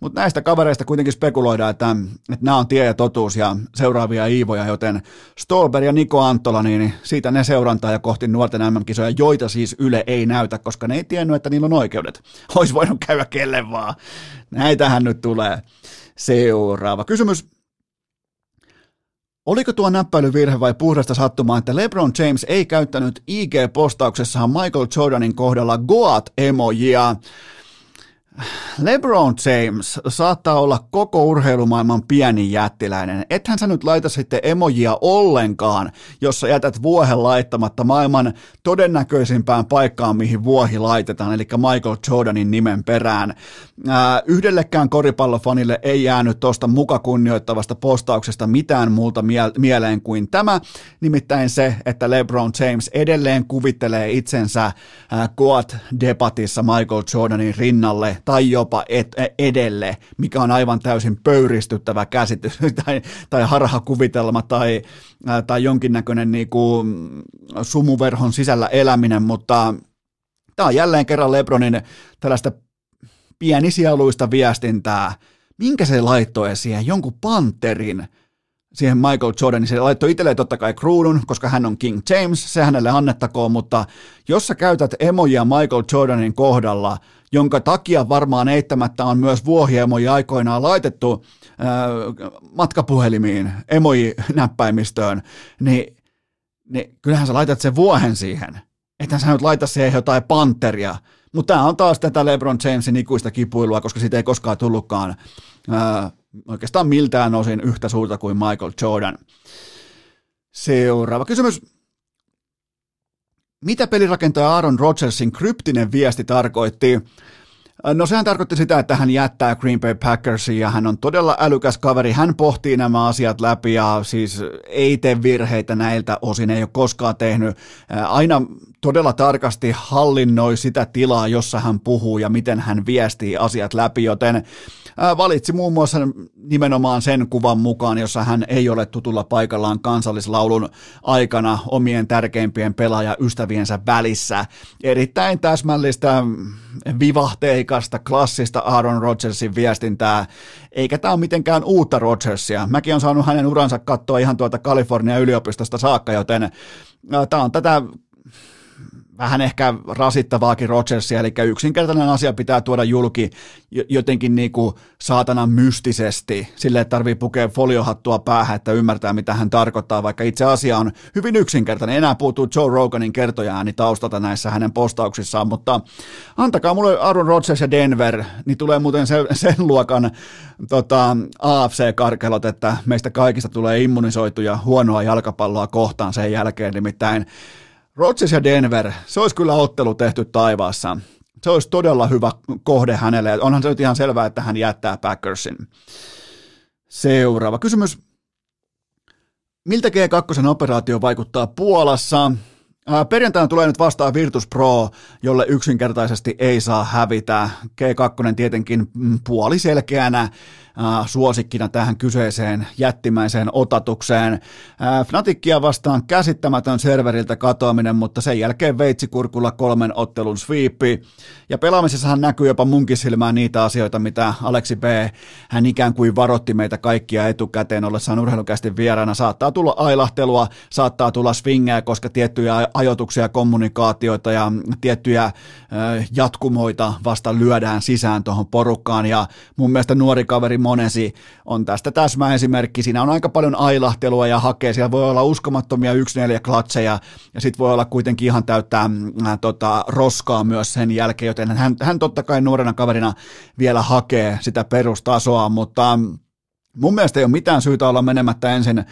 mutta näistä kavereista kuitenkin spekuloidaan, että, että nämä on tie ja totuus ja seuraavia Iivoja, joten Stolberg ja Niko Anttola, niin siitä ne seurantaa ja kohti nuorten MM-kisoja, joita siis Yle ei näytä, koska ne ei tiennyt, että niillä on oikeudet. Olisi voinut käydä kelle vaan. Näitähän nyt tulee. Seuraava kysymys. Oliko tuo näppäilyvirhe vai puhdasta sattumaa, että LeBron James ei käyttänyt IG-postauksessaan Michael Jordanin kohdalla Goat-emojia? LeBron James saattaa olla koko urheilumaailman pieni jättiläinen. Ethän sä nyt laita sitten emojia ollenkaan, jos sä jätät vuohen laittamatta maailman todennäköisimpään paikkaan, mihin vuohi laitetaan, eli Michael Jordanin nimen perään. Ää, yhdellekään koripallofanille ei jäänyt tuosta muka kunnioittavasta postauksesta mitään muuta mie- mieleen kuin tämä, nimittäin se, että LeBron James edelleen kuvittelee itsensä ää, Goat-debatissa Michael Jordanin rinnalle tai jopa et, edelle, mikä on aivan täysin pöyristyttävä käsitys <laughs> tai, tai harhakuvitelma tai, tai jonkinnäköinen niin kuin, sumuverhon sisällä eläminen, mutta tämä on jälleen kerran Lebronin tällaista pienisialuista viestintää. Minkä se laittoi siihen? Jonkun panterin siihen Michael Jordanin. Se laittoi itselleen totta kai kruunun, koska hän on King James, se hänelle annettakoon, mutta jos sä käytät emojia Michael Jordanin kohdalla, jonka takia varmaan eittämättä on myös vuohiemoja aikoinaan laitettu äh, matkapuhelimiin, emoji-näppäimistöön, niin, niin kyllähän sä laitat sen vuohen siihen. Ethän sä nyt laita siihen jotain panteria. Mutta tämä on taas tätä LeBron Jamesin ikuista kipuilua, koska siitä ei koskaan tullutkaan ää, oikeastaan miltään osin yhtä suurta kuin Michael Jordan. Seuraava kysymys. Mitä pelirakentaja Aaron Rodgersin kryptinen viesti tarkoitti? No sehän tarkoitti sitä, että hän jättää Green Bay Packersin ja hän on todella älykäs kaveri. Hän pohtii nämä asiat läpi ja siis ei tee virheitä näiltä osin, ei ole koskaan tehnyt. Aina todella tarkasti hallinnoi sitä tilaa, jossa hän puhuu ja miten hän viestii asiat läpi, joten valitsi muun muassa nimenomaan sen kuvan mukaan, jossa hän ei ole tutulla paikallaan kansallislaulun aikana omien tärkeimpien pelaajaystäviensä välissä. Erittäin täsmällistä, vivahteikasta, klassista Aaron Rodgersin viestintää, eikä tämä ole mitenkään uutta Rodgersia. Mäkin on saanut hänen uransa katsoa ihan tuolta Kalifornian yliopistosta saakka, joten tämä on tätä vähän ehkä rasittavaakin Rodgersia, eli yksinkertainen asia pitää tuoda julki jotenkin niin kuin saatana mystisesti, sille että tarvii pukea foliohattua päähän, että ymmärtää mitä hän tarkoittaa, vaikka itse asia on hyvin yksinkertainen. Enää puuttuu Joe Roganin kertojaääni taustalta näissä hänen postauksissaan, mutta antakaa mulle Aaron Rodgers ja Denver, niin tulee muuten sen, sen luokan tota, AFC-karkelot, että meistä kaikista tulee immunisoituja huonoa jalkapalloa kohtaan sen jälkeen, nimittäin Rodgers ja Denver, se olisi kyllä ottelu tehty taivaassa. Se olisi todella hyvä kohde hänelle. Onhan se nyt ihan selvää, että hän jättää Packersin. Seuraava kysymys. Miltä G2 operaatio vaikuttaa Puolassa? Perjantaina tulee nyt vastaan Virtus Pro, jolle yksinkertaisesti ei saa hävitä. G2 tietenkin mm, puoliselkeänä suosikkina tähän kyseiseen jättimäiseen otatukseen. Äh, Fnatickia vastaan käsittämätön serveriltä katoaminen, mutta sen jälkeen veitsikurkulla kolmen ottelun sweepi. Ja pelaamisessahan näkyy jopa munkin silmään niitä asioita, mitä Aleksi B. hän ikään kuin varotti meitä kaikkia etukäteen ollessaan urheilukästi vieraana. Saattaa tulla ailahtelua, saattaa tulla swingejä, koska tiettyjä ajoituksia, kommunikaatioita ja tiettyjä äh, jatkumoita vasta lyödään sisään tuohon porukkaan. Ja mun mielestä nuori kaveri Monesi on tästä täsmäesimerkki. Siinä on aika paljon ailahtelua ja hakee. Siellä voi olla uskomattomia 1-4 klatseja ja sitten voi olla kuitenkin ihan täyttää äh, tota, roskaa myös sen jälkeen, joten hän, hän totta kai nuorena kaverina vielä hakee sitä perustasoa, mutta Mun mielestä ei ole mitään syytä olla menemättä ensin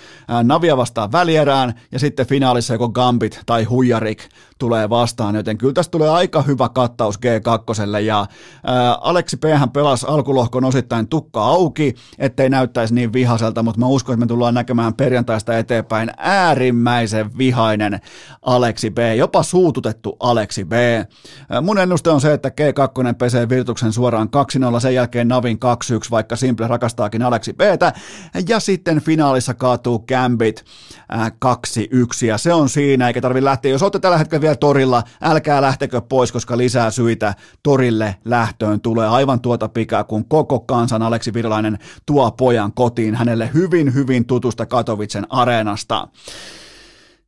Navia vastaan välierään ja sitten finaalissa joko Gambit tai Huijarik tulee vastaan, joten kyllä tästä tulee aika hyvä kattaus G2 ja ää, Aleksi P. pelasi alkulohkon osittain tukka auki, ettei näyttäisi niin vihaselta, mutta mä uskon, että me tullaan näkemään perjantaista eteenpäin äärimmäisen vihainen Aleksi B, jopa suututettu Aleksi B. Ää, mun ennuste on se, että G2 pesee Virtuksen suoraan 2-0, sen jälkeen Navin 2-1, vaikka Simple rakastaakin Aleksi Btä, ja sitten finaalissa kaatuu Gambit 2-1, ja se on siinä, eikä tarvi lähteä, jos olette tällä hetkellä vielä torilla, älkää lähtekö pois, koska lisää syitä torille lähtöön tulee. Aivan tuota pikaa, kun koko kansan Aleksi Virolainen tuo pojan kotiin hänelle hyvin, hyvin tutusta Katowicen areenasta.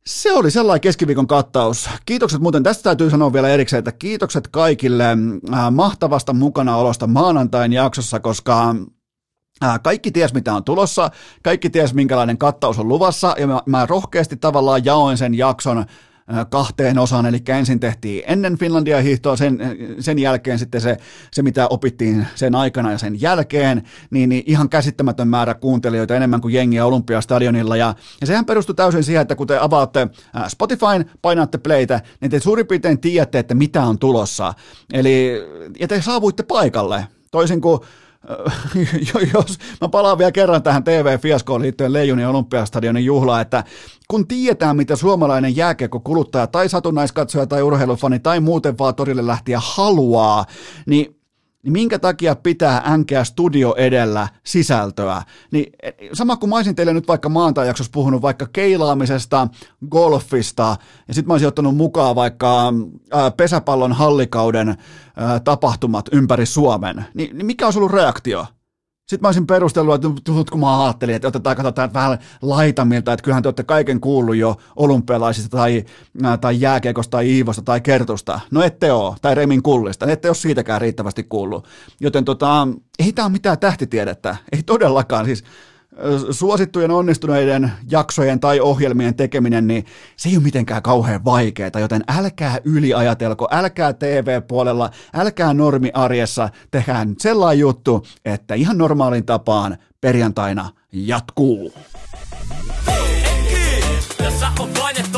Se oli sellainen keskiviikon kattaus. Kiitokset muuten, tästä täytyy sanoa vielä erikseen, että kiitokset kaikille äh, mahtavasta mukanaolosta maanantain jaksossa, koska äh, kaikki ties mitä on tulossa, kaikki ties minkälainen kattaus on luvassa, ja mä, mä rohkeasti tavallaan jaoin sen jakson kahteen osaan, eli ensin tehtiin ennen Finlandia hiihtoa, sen, sen jälkeen sitten se, se, mitä opittiin sen aikana ja sen jälkeen, niin, niin ihan käsittämätön määrä kuuntelijoita enemmän kuin jengiä Olympiastadionilla, ja, ja sehän perustui täysin siihen, että kun te avaatte Spotifyn, painatte playtä, niin te suurin piirtein tiedätte, että mitä on tulossa, eli ja te saavuitte paikalle, toisin kuin <laughs> jos mä palaan vielä kerran tähän TV-fiaskoon liittyen Leijonin olympiastadionin juhlaan, että kun tietää, mitä suomalainen jääkiekko kuluttaja tai satunnaiskatsoja tai urheilufani tai muuten vaan torille lähtiä haluaa, niin niin minkä takia pitää änkeä studio edellä sisältöä? Niin sama kuin mä olisin teille nyt vaikka maantajaksossa puhunut vaikka keilaamisesta, golfista, ja sitten mä olisin ottanut mukaan vaikka pesäpallon hallikauden tapahtumat ympäri Suomen, niin, niin mikä olisi ollut reaktio? Sitten mä olisin perustellut, että kun mä ajattelin, että otetaan katsotaan vähän laitamilta, että kyllähän te olette kaiken kuullut jo olympialaisista tai, tai jääkiekosta tai Iivosta tai Kertusta. No ette ole, tai Remin kullista, ette ole siitäkään riittävästi kuullut. Joten tota, ei tämä ole mitään tähtitiedettä, ei todellakaan. Siis suosittujen onnistuneiden jaksojen tai ohjelmien tekeminen, niin se ei ole mitenkään kauhean vaikeaa, joten älkää yliajatelko, älkää TV-puolella, älkää normiarjessa, tehdään sellainen juttu, että ihan normaalin tapaan perjantaina jatkuu. Hei, tässä on painetonta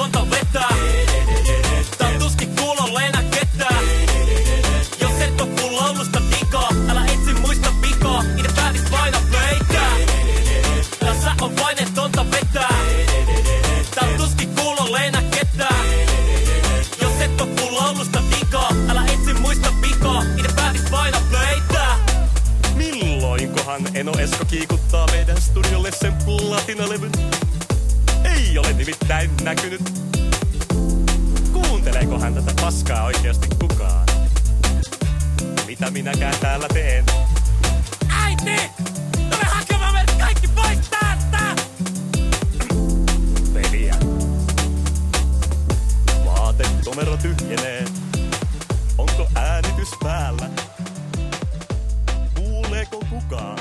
Eno Esko kiikuttaa meidän studiolle sen platinalevyn. Ei ole nimittäin näkynyt. Kuunteleekohan tätä paskaa oikeasti kukaan? Mitä minäkään täällä teen? Äiti! Tule hakemaan meidät kaikki pois täältä! Veliä. Vaatekomero tyhjenee Onko äänitys päällä? Kuuleeko kukaan?